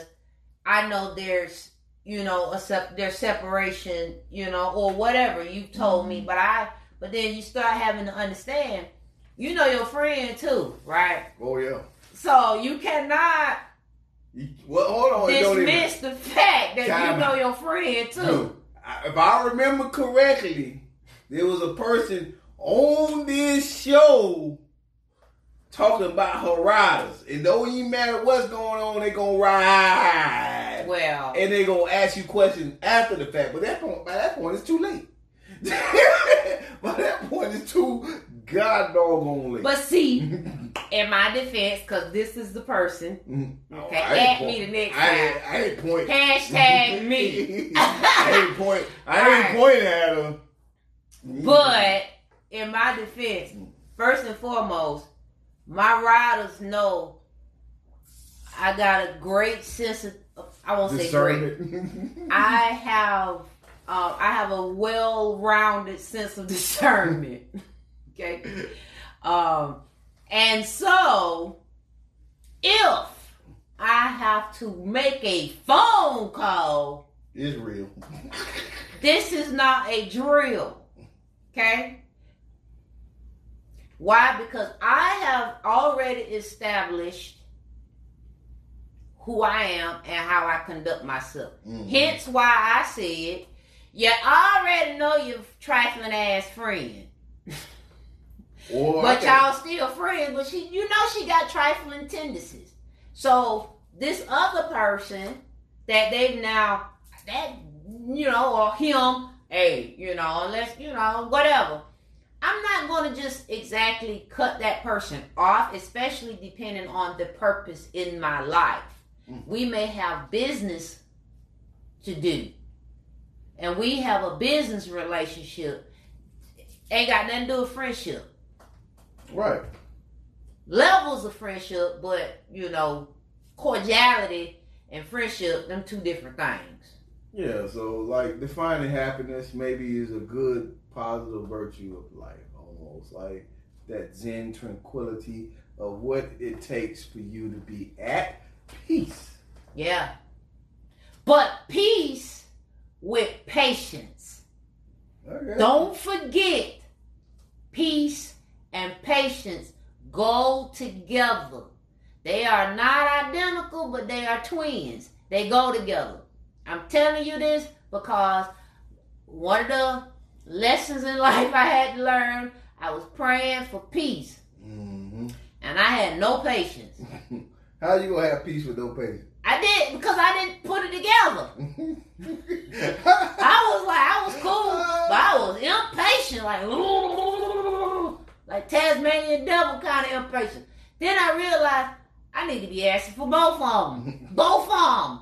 I know there's, you know, a sep- there's separation, you know, or whatever you told me. But I, but then you start having to understand, you know, your friend too, right? Oh yeah. So you cannot Well, hold on. don't even- dismiss the fact that you know out. your friend too. I- if I remember correctly, there was a person on this show talking about her riders, and don't even matter what's going on, they're gonna ride, Well, and they're gonna ask you questions after the fact. But that point, by that point, it's too late. by that point, it's too god doggone but see, in my defense, because this is the person. Mhm. Okay, I ain't at point- me the next I time. ain't, I ain't point. Hashtag me. I ain't point. I ain't Alright. pointing at her. But in my defense, first and foremost, my riders know I got a great sense of I won't say great. I have um, I have a well-rounded sense of discernment. Okay, um, and so if I have to make a phone call, it's real. this is not a drill. Okay. Why? Because I have already established who I am and how I conduct myself. Mhm. Hence why I said, you already know your trifling ass friend. Or But can- y'all still friends, but she you know she got trifling tendencies. So this other person that they've now that you know, or him, hey, you know, unless you know, whatever. I'm not gonna just exactly cut that person off, especially depending on the purpose in my life. Mhm. We may have business to do. And we have a business relationship. Ain't got nothing to do with friendship Right. levels of friendship, but you know, cordiality and friendship, them two different things. Yeah, so like defining happiness maybe is a good positive virtue of life, almost like that Zen tranquility of what it takes for you to be at peace. Yeah. But peace with patience. Okay. Don't forget, peace and patience go together. They are not identical, but they are twins. They go together. I'm telling you this because one of the lessons in life I had to learn, I was praying for peace, hmm and I had no patience. How you gonna have peace with no patience? I did because I didn't put it together. I was like, I was cool, but I was impatient, like, like Tasmanian devil kind of impatient. Then I realized I need to be asking for both of them, both of them.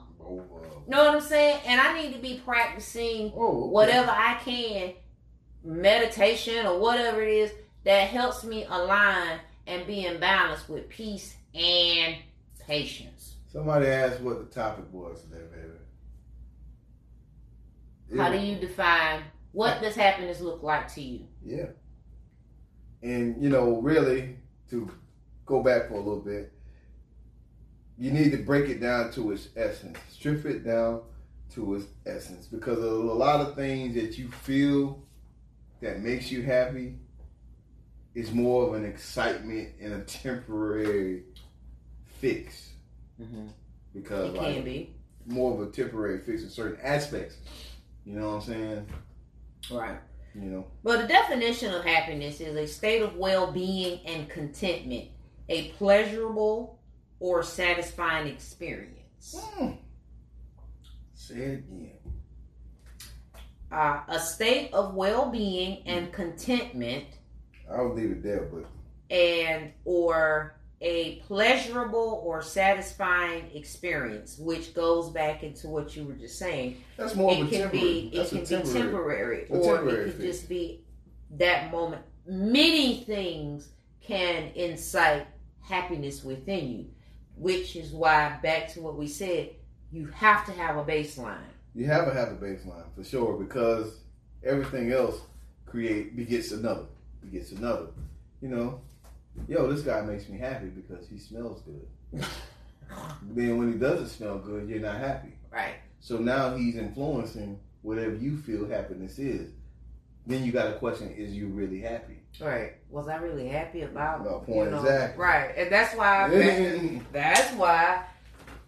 Know what I'm saying? And I need to be practicing oh, okay. whatever I can, meditation or whatever it is that helps me align and be in balance with peace and patience. Somebody asked what the topic was today, baby. How It do you define what does happiness look like to you? Yeah. And, you know, really, to go back for a little bit, you need to break it down to its essence. Strip it down to its essence. Because a lot of things that you feel that makes you happy is more of an excitement and a temporary fix. Mm-hmm. Because It like, can be. more of a temporary fix in certain aspects. You know what I'm saying? Right. You know. But the definition of happiness is a state of well being and contentment, a pleasurable or satisfying experience. Hmm. Say it again. Uh, a state of well being and contentment I'll leave it there, but and or a pleasurable or satisfying experience, which goes back into what you were just saying. that's more of it a can temporary. be it can a be temporary. temporary, or temporary it could just be that moment. Many things can incite happiness within you, which is why back to what we said, you have to have a baseline. You have to have a baseline for sure because everything else create begets another, begets another. You know, yo, this guy makes me happy because he smells good. then when he doesn't smell good, you're not happy. Right. So now he's influencing whatever you feel happiness is. Then you got to question: Is you really happy? Right. Was I really happy about No, point exactly. Right. And that's why That's why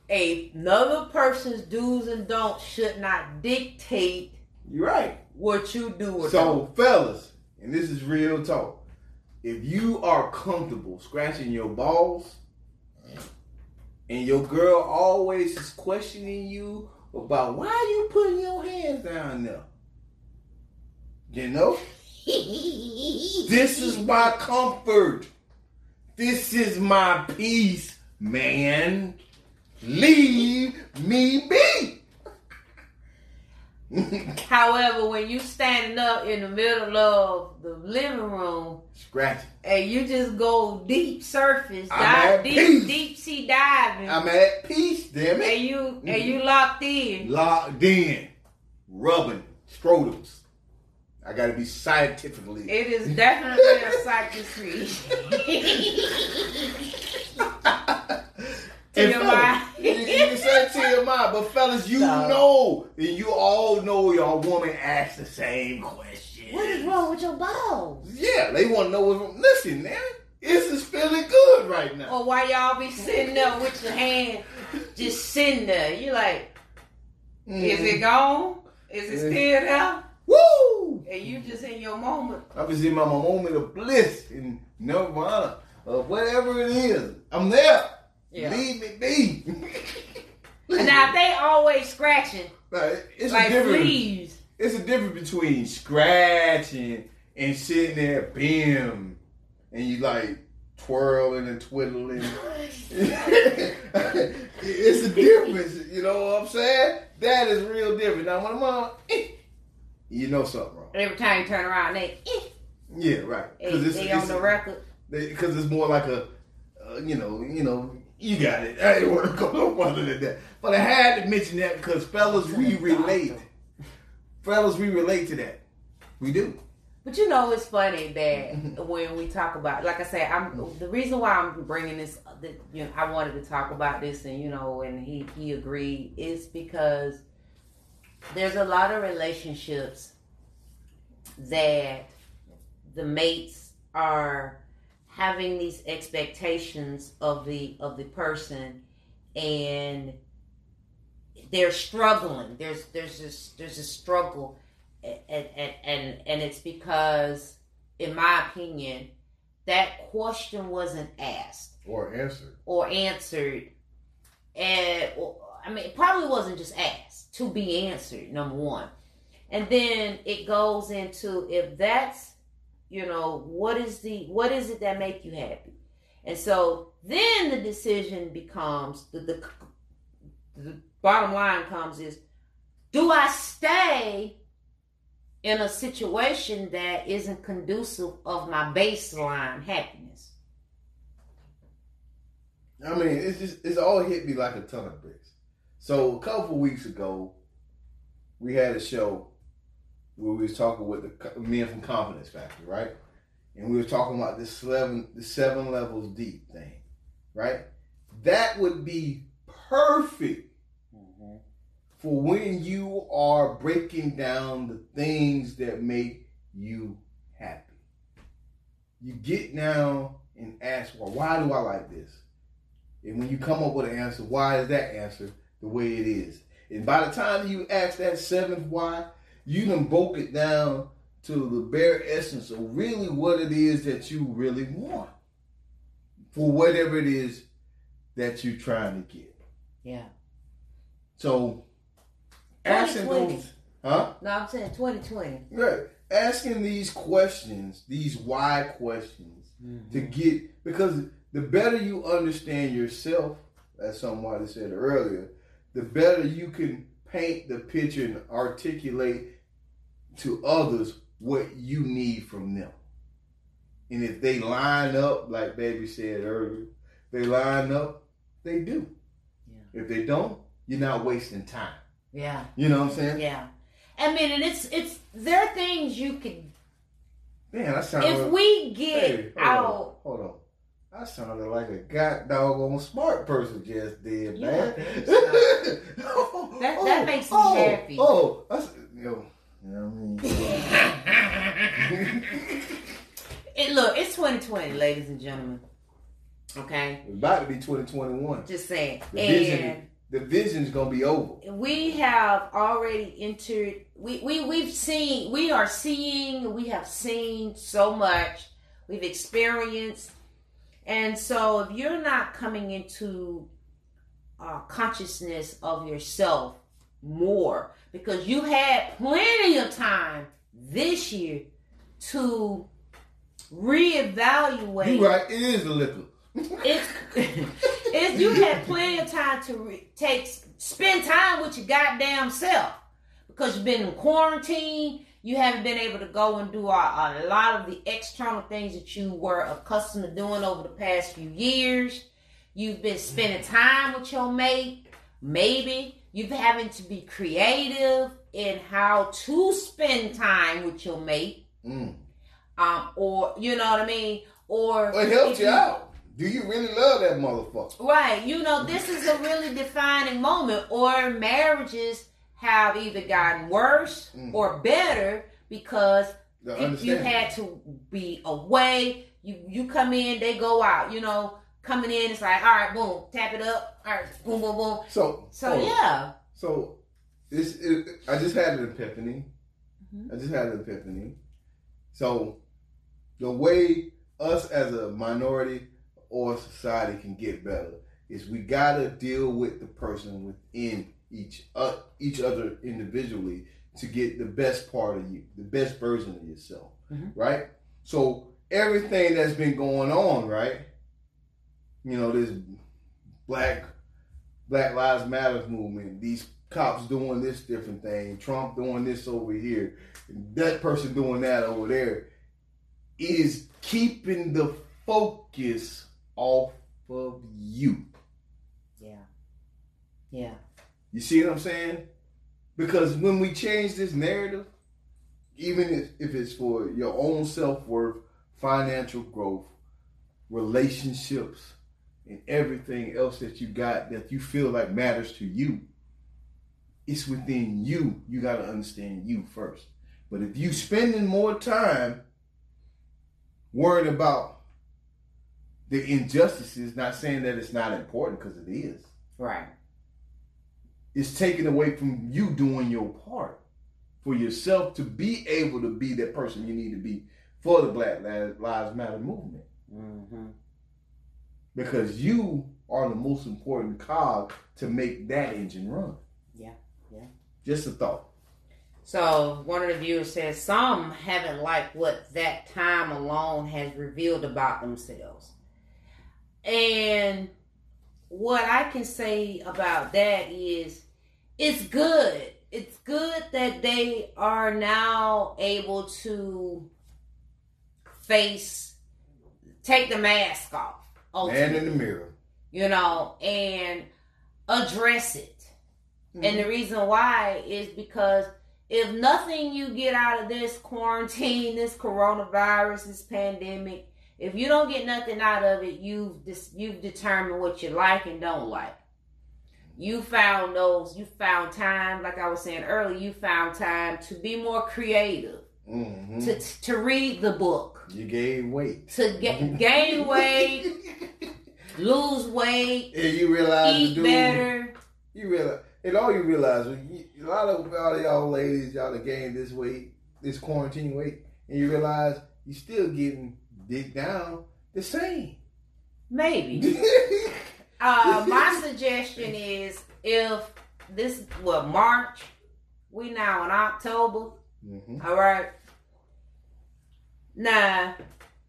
another person's do's and don'ts should not dictate You're right. what you do or So, fellas, and this is real talk. If you are comfortable scratching your balls, and your girl always is questioning you about why you putting your hands down there, you know, this is my comfort. This is my peace, man. Leave me be. However, when you standing up in the middle of the living room Scratching. and you just go deep surface, I'm dive deep, peace. deep sea diving, I'm at peace, damn it. and you and you locked in. locked in, rubbing scrotums. I gotta be scientifically. It is definitely a to to And your fellas, mind. you, you say TMI, but fellas, you So- know, and you all know your woman asks the same question. What is wrong with your balls? Yeah, they want to know what's wrong. Listen, man, this is feeling good right now. Or why y'all be sitting there with your hand just sitting there? You like, is it mm-hmm. gone? Is it still there? Woo! And you just in your moment. I was in my moment of bliss and nirvana or whatever it is. I'm there. Yeah. Leave me be. Now if they always scratching Like, it's like a difference. fleas. It's a difference between scratching and sitting there, bim, and you like twirling and twiddling. it's a difference, you know what I'm saying? That is real different. Now when I'm on, eh, you know something wrong. Every time you turn around, they eh, Yeah, right. they, they on the record. because it's more like a, uh, you know, you know, you got it. I didn't want to go no further than that, but I had to mention that because fellas, we relate. Fellas, we relate to that. We do. But you know, it's funny that when we talk about, like I said, I'm the reason why I'm bringing this. That, you know, I wanted to talk about this, and you know, and he he agreed is because there's a lot of relationships that the mates are having these expectations of the of the person, and they're struggling. There's there's this there's a struggle and and and and it's because in my opinion that question wasn't asked Or answered. or answered. And i mean it probably wasn't just asked to be answered number one. And then it goes into if that's you know what is the what is it that make you happy and so then the decision becomes the the, the bottom line comes is do i stay in a situation that isn't conducive of my baseline happiness. I mean, it's just it's all hit me like a ton of bricks. So a couple weeks ago, we had a show where we was talking with the men from Confidence Factory, right? And we were talking about this seven the seven levels deep thing, right? That would be perfect mm-hmm. for when you are breaking down the things that make you happy. You get down and ask, well, why do I like this? And when you come up with an answer, why is that answer the way it is? And by the time you ask that seventh why, you done broke it down to the bare essence of really what it is that you really want for whatever it is that you're trying to get. Yeah. So asking those, huh? No, I'm saying 2020. Right. Asking these questions, these why questions, mm-hmm. to get because the better you understand yourself, as somebody said earlier, the better you can paint the picture and articulate to others what you need from them. And if they line up, like Baby said earlier, they line up, they do. Yeah. If they don't, you're not wasting time. Yeah. You know what I'm saying? Yeah. I mean, and it's it's there are things you could Man, that sounded if we get Hey, hold out. on, hold on. I sounded like a god doggone smart person just did, You man. Oh, That- oh, that makes me oh, happy. Oh, oh that's yo. You know what I mean? It, look, it's 2020, ladies and gentlemen. Okay, it's about to be 2021. just saying. The and vision, the vision's gonna be over. we have already entered we, we we've seen we are seeing we have seen so much we've experienced and so if you're not coming into uh, consciousness of yourself more because you had plenty of time this year to reevaluate You right? It is the liquor. it's, it's you had plenty of time to re- take spend time with your goddamn self because you've been in quarantine. You haven't been able to go and do a, a lot of the external things that you were accustomed to doing over the past few years. You've been spending time with your mate. Maybe you've having to be creative in how to spend time with your mate. Mm. Um, or you know what I mean, or it helps if you out. Do you really love that motherfucker? Right. You know, this is a really defining moment. Or marriages have either gotten worse Mm. or better because if you had to be away, you you come in, they go out. You know, coming in, it's like, all right, boom, tap it up, all right, boom, boom, boom. so So on. yeah, So this it, I just had an epiphany. Mhm. I just had an epiphany. So the way us as a minority or society can get better is we gotta deal with the person within each uh, each other individually to get the best part of you, the best version of yourself, Mhm. right? So everything that's been going on, right? You know, this black Black Lives Matter movement, these cops doing this different thing, Trump doing this over here, that person doing that over there, is keeping the focus off of you. yeah, yeah, You see what I'm saying? Because when we change this narrative, even if, if it's for your own self worth, financial growth, relationships, and everything else that you got that you feel like matters to you, it's within you. You got to understand you first. But if you spending more time worrying about the injustices, not saying that it's not important because it is right, it's taken away from you doing your part for yourself to be able to be that person you need to be for the Black Lives Matter movement. hmm Because you are the most important cog to make that engine run. Yeah, yeah. Just a thought. So one of the viewers says some haven't liked what that time alone has revealed about themselves. And what I can say about that is it's good. It's good that they are now able to face take the mask off. Man in the mirror. you know, and address it. And mm-hmm. the reason why is because if nothing you get out of this quarantine, this coronavirus, this pandemic, if you don't get nothing out of it, you've dis- you've determined what you like and don't like. You found those. You found time, like I was saying earlier. You found time to be more creative, hmm to to read the book, You gain weight. to get, gain weight, lose weight, and you realize eat dude, better. You realize, and all you realize, you, a lot of all y'all ladies, y'all that gained this weight, this quarantine weight, and you realize you still getting dick down the same. Maybe. Uh, my suggestion is if this what March, we now in October. Hmm All right. Now,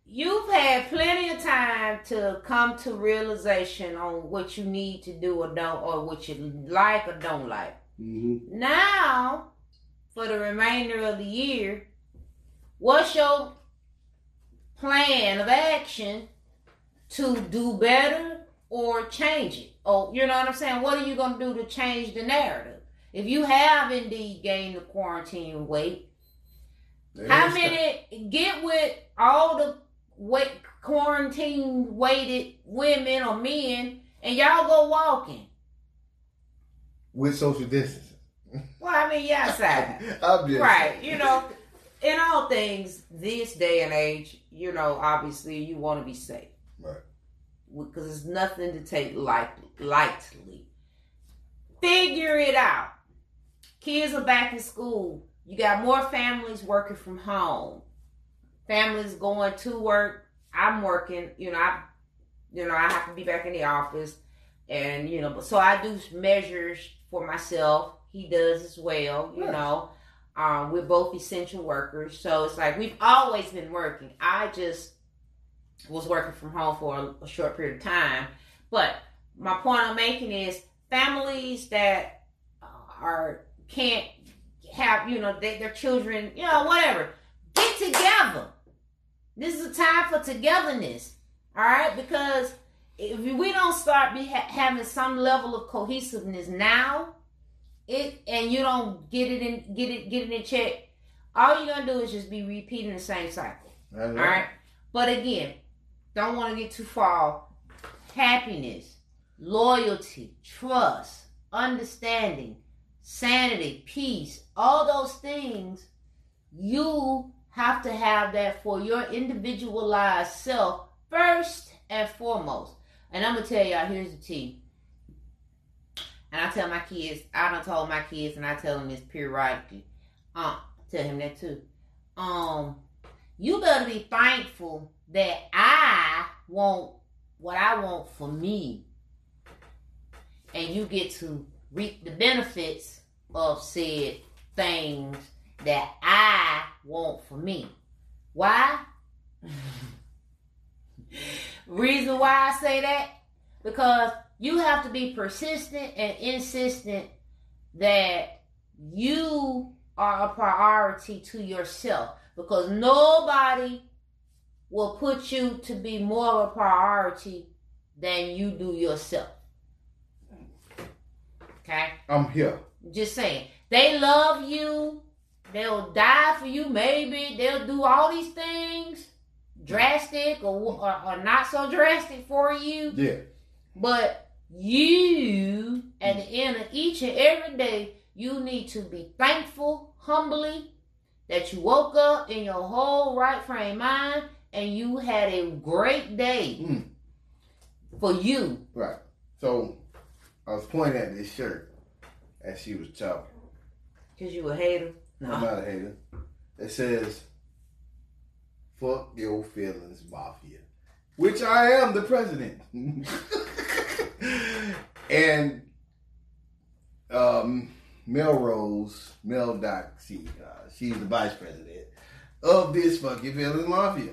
you've had plenty of time to come to realization on what you need to do or don't, or what you like or don't like. hmm Now, for the remainder of the year, what's your plan of action to do better or change it? Oh, you know what I'm saying? What are you going to do to change the narrative? If you have indeed gained the quarantine weight, how many get with all the weight quarantine weighted women or men and y'all go walking? with social distancing? Well, I mean, you outside. Right you know in all things this day and age you know obviously you want to be safe Right. because it's nothing to take light, lightly figure it out kids are back in school. You got more families working from home. Families going to work. I'm working. You know i you know i have to be back in the office. And you know so i do measures for myself. He does as well you Right. know. Um, we're both essential workers. So it's like we've always been working. I just was working from home for a, a short period of time. But my point i'm making is families that are can't have you know they, their children you know whatever. Get together. This is a time for togetherness all right? Because if we don't start be ha- having some level of cohesiveness now it and you don't get it in get it get it in check all you're gonna do is just be repeating the same cycle all right. But again, don't want to get too far happiness, loyalty, trust, understanding, sanity, peace, all those things, you have to have that for your individualized self first and foremost. And I'm gonna tell y'all, here's the tea. And I tell my kids, I don't told my kids, and I tell them this periodically. Um, tell him that too. Um, you better be thankful that I want what I want for me, and you get to reap the benefits of said things that I want for me. Why? Reason why I say that? Because you have to be persistent and insistent that you are a priority to yourself because nobody will put you to be more of a priority than you do yourself. Okay? I'm here. Just saying. They love you. They'll die for you, maybe. They'll do all these things, drastic or, or, or not so drastic for you. Yeah. But you, at the end of each and every day, you need to be thankful, humbly, that you woke up in your whole right frame mind and you had a great day Mm. for you. Right. So I was pointing at this shirt as she was talking. Because you a hater. I'm No. not a hater. It says, "Fuck your feelings, mafia," which I am the president. and um, Melrose, Mel Doc, she, uh, she's the vice president of this fucking feelings mafia.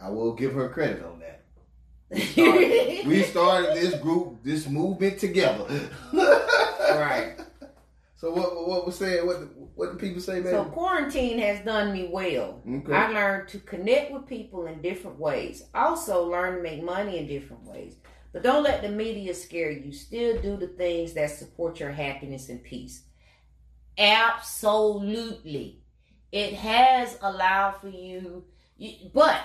I will give her credit on that. We started this group, this movement together. right. So what? What was saying? What? What the people say, baby? So quarantine has done me well. Okay. I learned to connect with people in different ways. Also learn to make money in different ways. But don't let the media scare you. Still do the things that support your happiness and peace. Absolutely. It has allowed for you, you but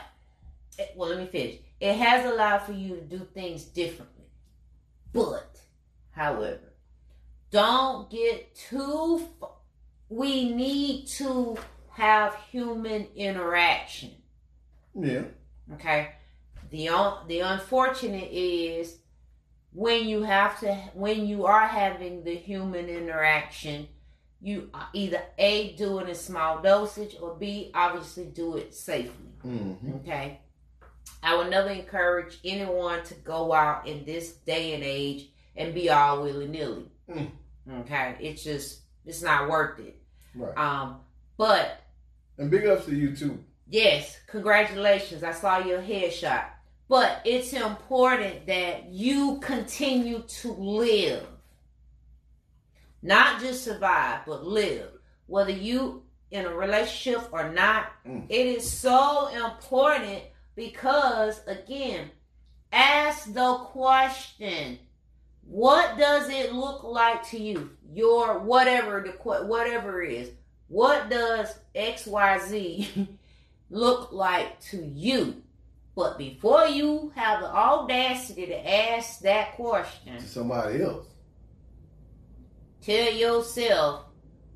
eh, well, let me finish. It has allowed for you to do things differently. But, however, don't get too f- we need to have human interaction. yeah. Okay. The un- the unfortunate is when you have to when you are having the human interaction, you either a do it in small dosage or b obviously do it safely. Mm-hmm. Okay. I would never encourage anyone to go out in this day and age and be all willy nilly. Mm. Okay. It's just it's not worth it. Right. Um, but And big ups to you too. yes, congratulations. I saw your headshot. But it's important that you continue to live. Not just survive, but live. Whether you in a relationship or not, Mm. it is so important because again, ask the question. What does it look like to you? Your whatever the whatever is. What does XYZ look like to you? But before you have the audacity to ask that question, To somebody else. tell yourself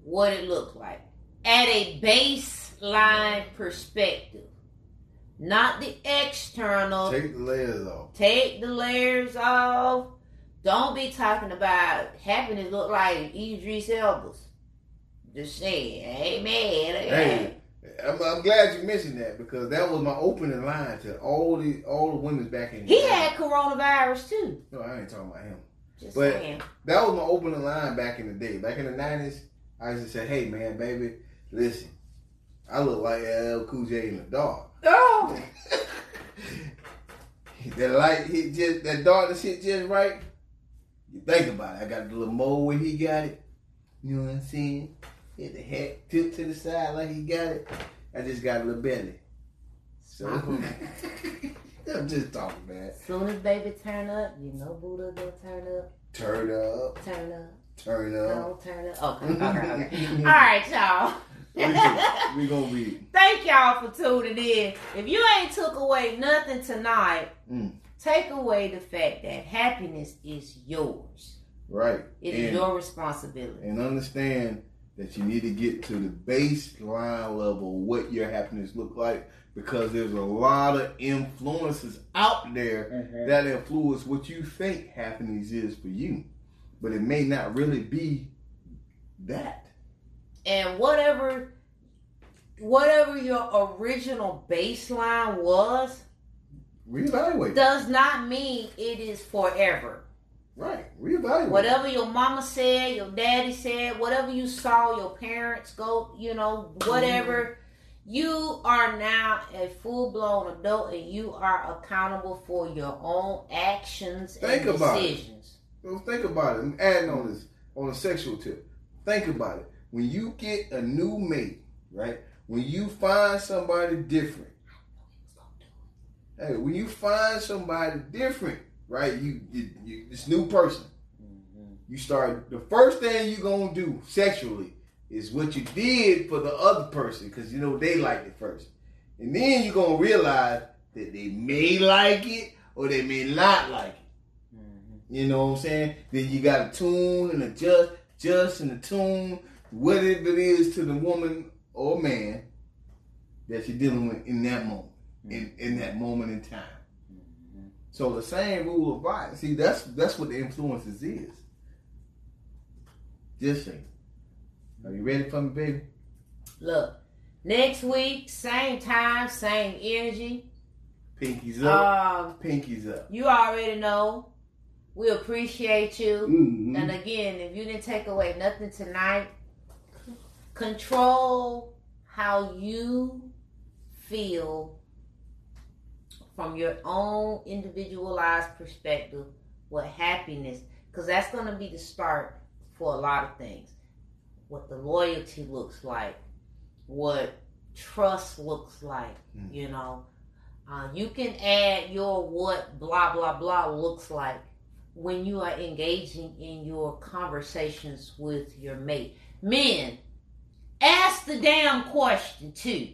what it looked like at a baseline perspective, not the external. Take the layers off. Take the layers off. Don't be talking about happiness look like Idris Elba's. Just saying, amen. Hey, I'm, I'm glad you mentioned that because that was my opening line to all the all the women back in. He had coronavirus too. No, I ain't talking about him. Just But- saying. That was my opening line back in the day. Back in the nineties, I used to say, "Hey man, baby, listen, I look like LL Cool J in the dark. Oh, that light hit just that darkness hit just right. You think about it. I got the little mole where he got it. You know what I'm saying? Hit the head tip to the side like he got it. I just got a little belly. So I'm just talking, man. soon as baby turn up, you know Buddha gonna turn up, Turn up, turn up, turn up. don't turn up. Okay, okay, okay. All right, y'all. We gonna- we be Thank y'all for tuning in. If you ain't took away nothing tonight, Mm. take away the fact that happiness is yours. Right. It is And- your responsibility. and understand that you need to get to the baseline level of what your happiness look like because there's a lot of influences out there that influence what you think happiness is for you but it may not really be that And whatever whatever your original baseline was reevaluate does not mean it is forever. right reevaluate Whatever your mama said, your daddy said, whatever you saw your parents go, you know, whatever, mm-hmm. you are now a full blown adult and you are accountable for your own actions Think and about it. decisions. So think about it. I'm adding on this on a sexual tip. Think about it. When you get a new mate, right? When you find somebody different, hey, when you find somebody different, right? You, you, you this new person. Mm-hmm. You start the first thing you gonna do sexually is what you did for the other person because you know they liked it first, and then you're gonna realize that they may like it or they may not like it. Mm-hmm. You know what I'm saying? Then you got to tune and adjust, adjust and attune whatever it is to the woman or man that you're dealing with in that moment, in, in that moment in time. So the same rule applies. See, that's that's what the influences is. Just saying. Are you ready for me, baby? Look, next week, same time, same energy. Pinkies up. Um, Pinkies up. you already know. We appreciate you. Mhm. And again, if you didn't take away nothing tonight, control how you feel from your own individualized perspective what happiness, because that's going to be the start for a lot of things. What the loyalty looks like, what trust looks like, Mm. you know. Uh, you can add your what blah blah blah looks like when you are engaging in your conversations with your mate. Men, ask the damn question too.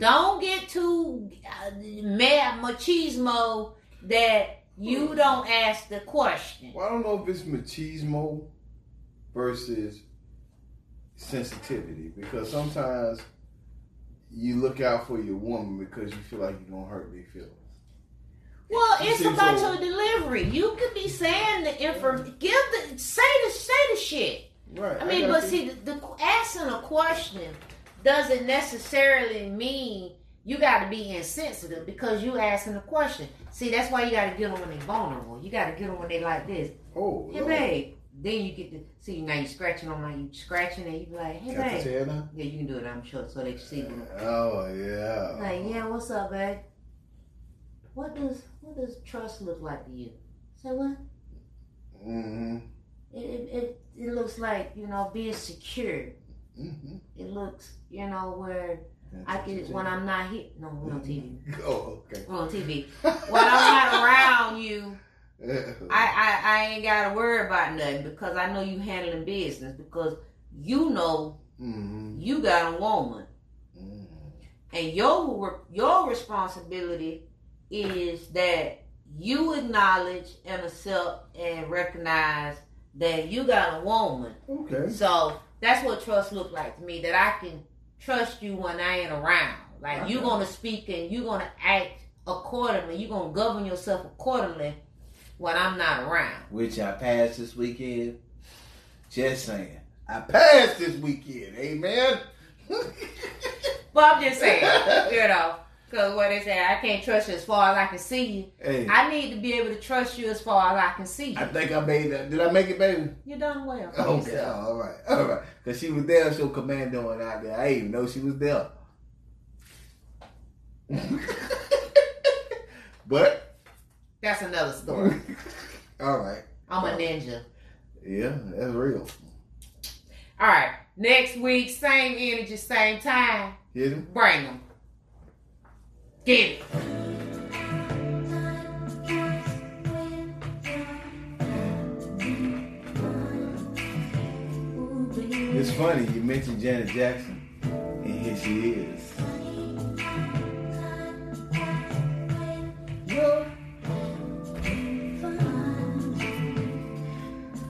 Don't get too uh, mad machismo that you don't ask the question. Well, I don't know if it's machismo versus sensitivity because sometimes you look out for your woman because you feel like you're gonna hurt their feelings. Well, You it's about so- your delivery. You could be saying the info. Give the say the say the shit. Right. I mean, got but you. see, the, the asking a question doesn't necessarily mean you got to be insensitive because you asking a question. See, that's why you got to get them when they vulnerable. You got to get them when they like this. oh, Hey, Lord. babe. Then you get to see now you scratching on my you scratching and you be like, hey, Got babe. Yeah, you can do it. I'm sure so they can see you. Oh yeah. Like, yeah, what's up, babe? What does what does trust look like to you? Say what? Mm-hmm. It it, it, looks like you know being secure. Mm-hmm. It looks you know where I can when I'm not here. No, we're on TV. Oh, okay. We're on TV. When I'm not around you, I, I I ain't gotta worry about nothing because I know you handling business because you know mm-hmm. you got a woman Mm-hmm. and your your responsibility is that you acknowledge and accept and recognize that you got a woman. Okay. So that's what trust look like to me. That I can trust you when I ain't around. Like you're gonna speak and you're gonna act accordingly. You're gonna govern yourself accordingly when I'm not around. Which I passed this weekend. Just saying. I passed this weekend. Amen. But I'm just saying, you know, because what they say, I can't trust you as far as I can see you. hey, I need to be able to trust you as far as I can see you. I think I made that. Did I make it, baby? You done well. Okay, yourself. all right, all right. Cause she was there, so commando and out there. I didn't even know she was there. but That's another story. all right, I'm a ninja. yeah, that's real. All right. Next week, same energy, same time. Hit him. Bring them. Get it. It's funny, you mentioned Janet Jackson, and here she is. Well,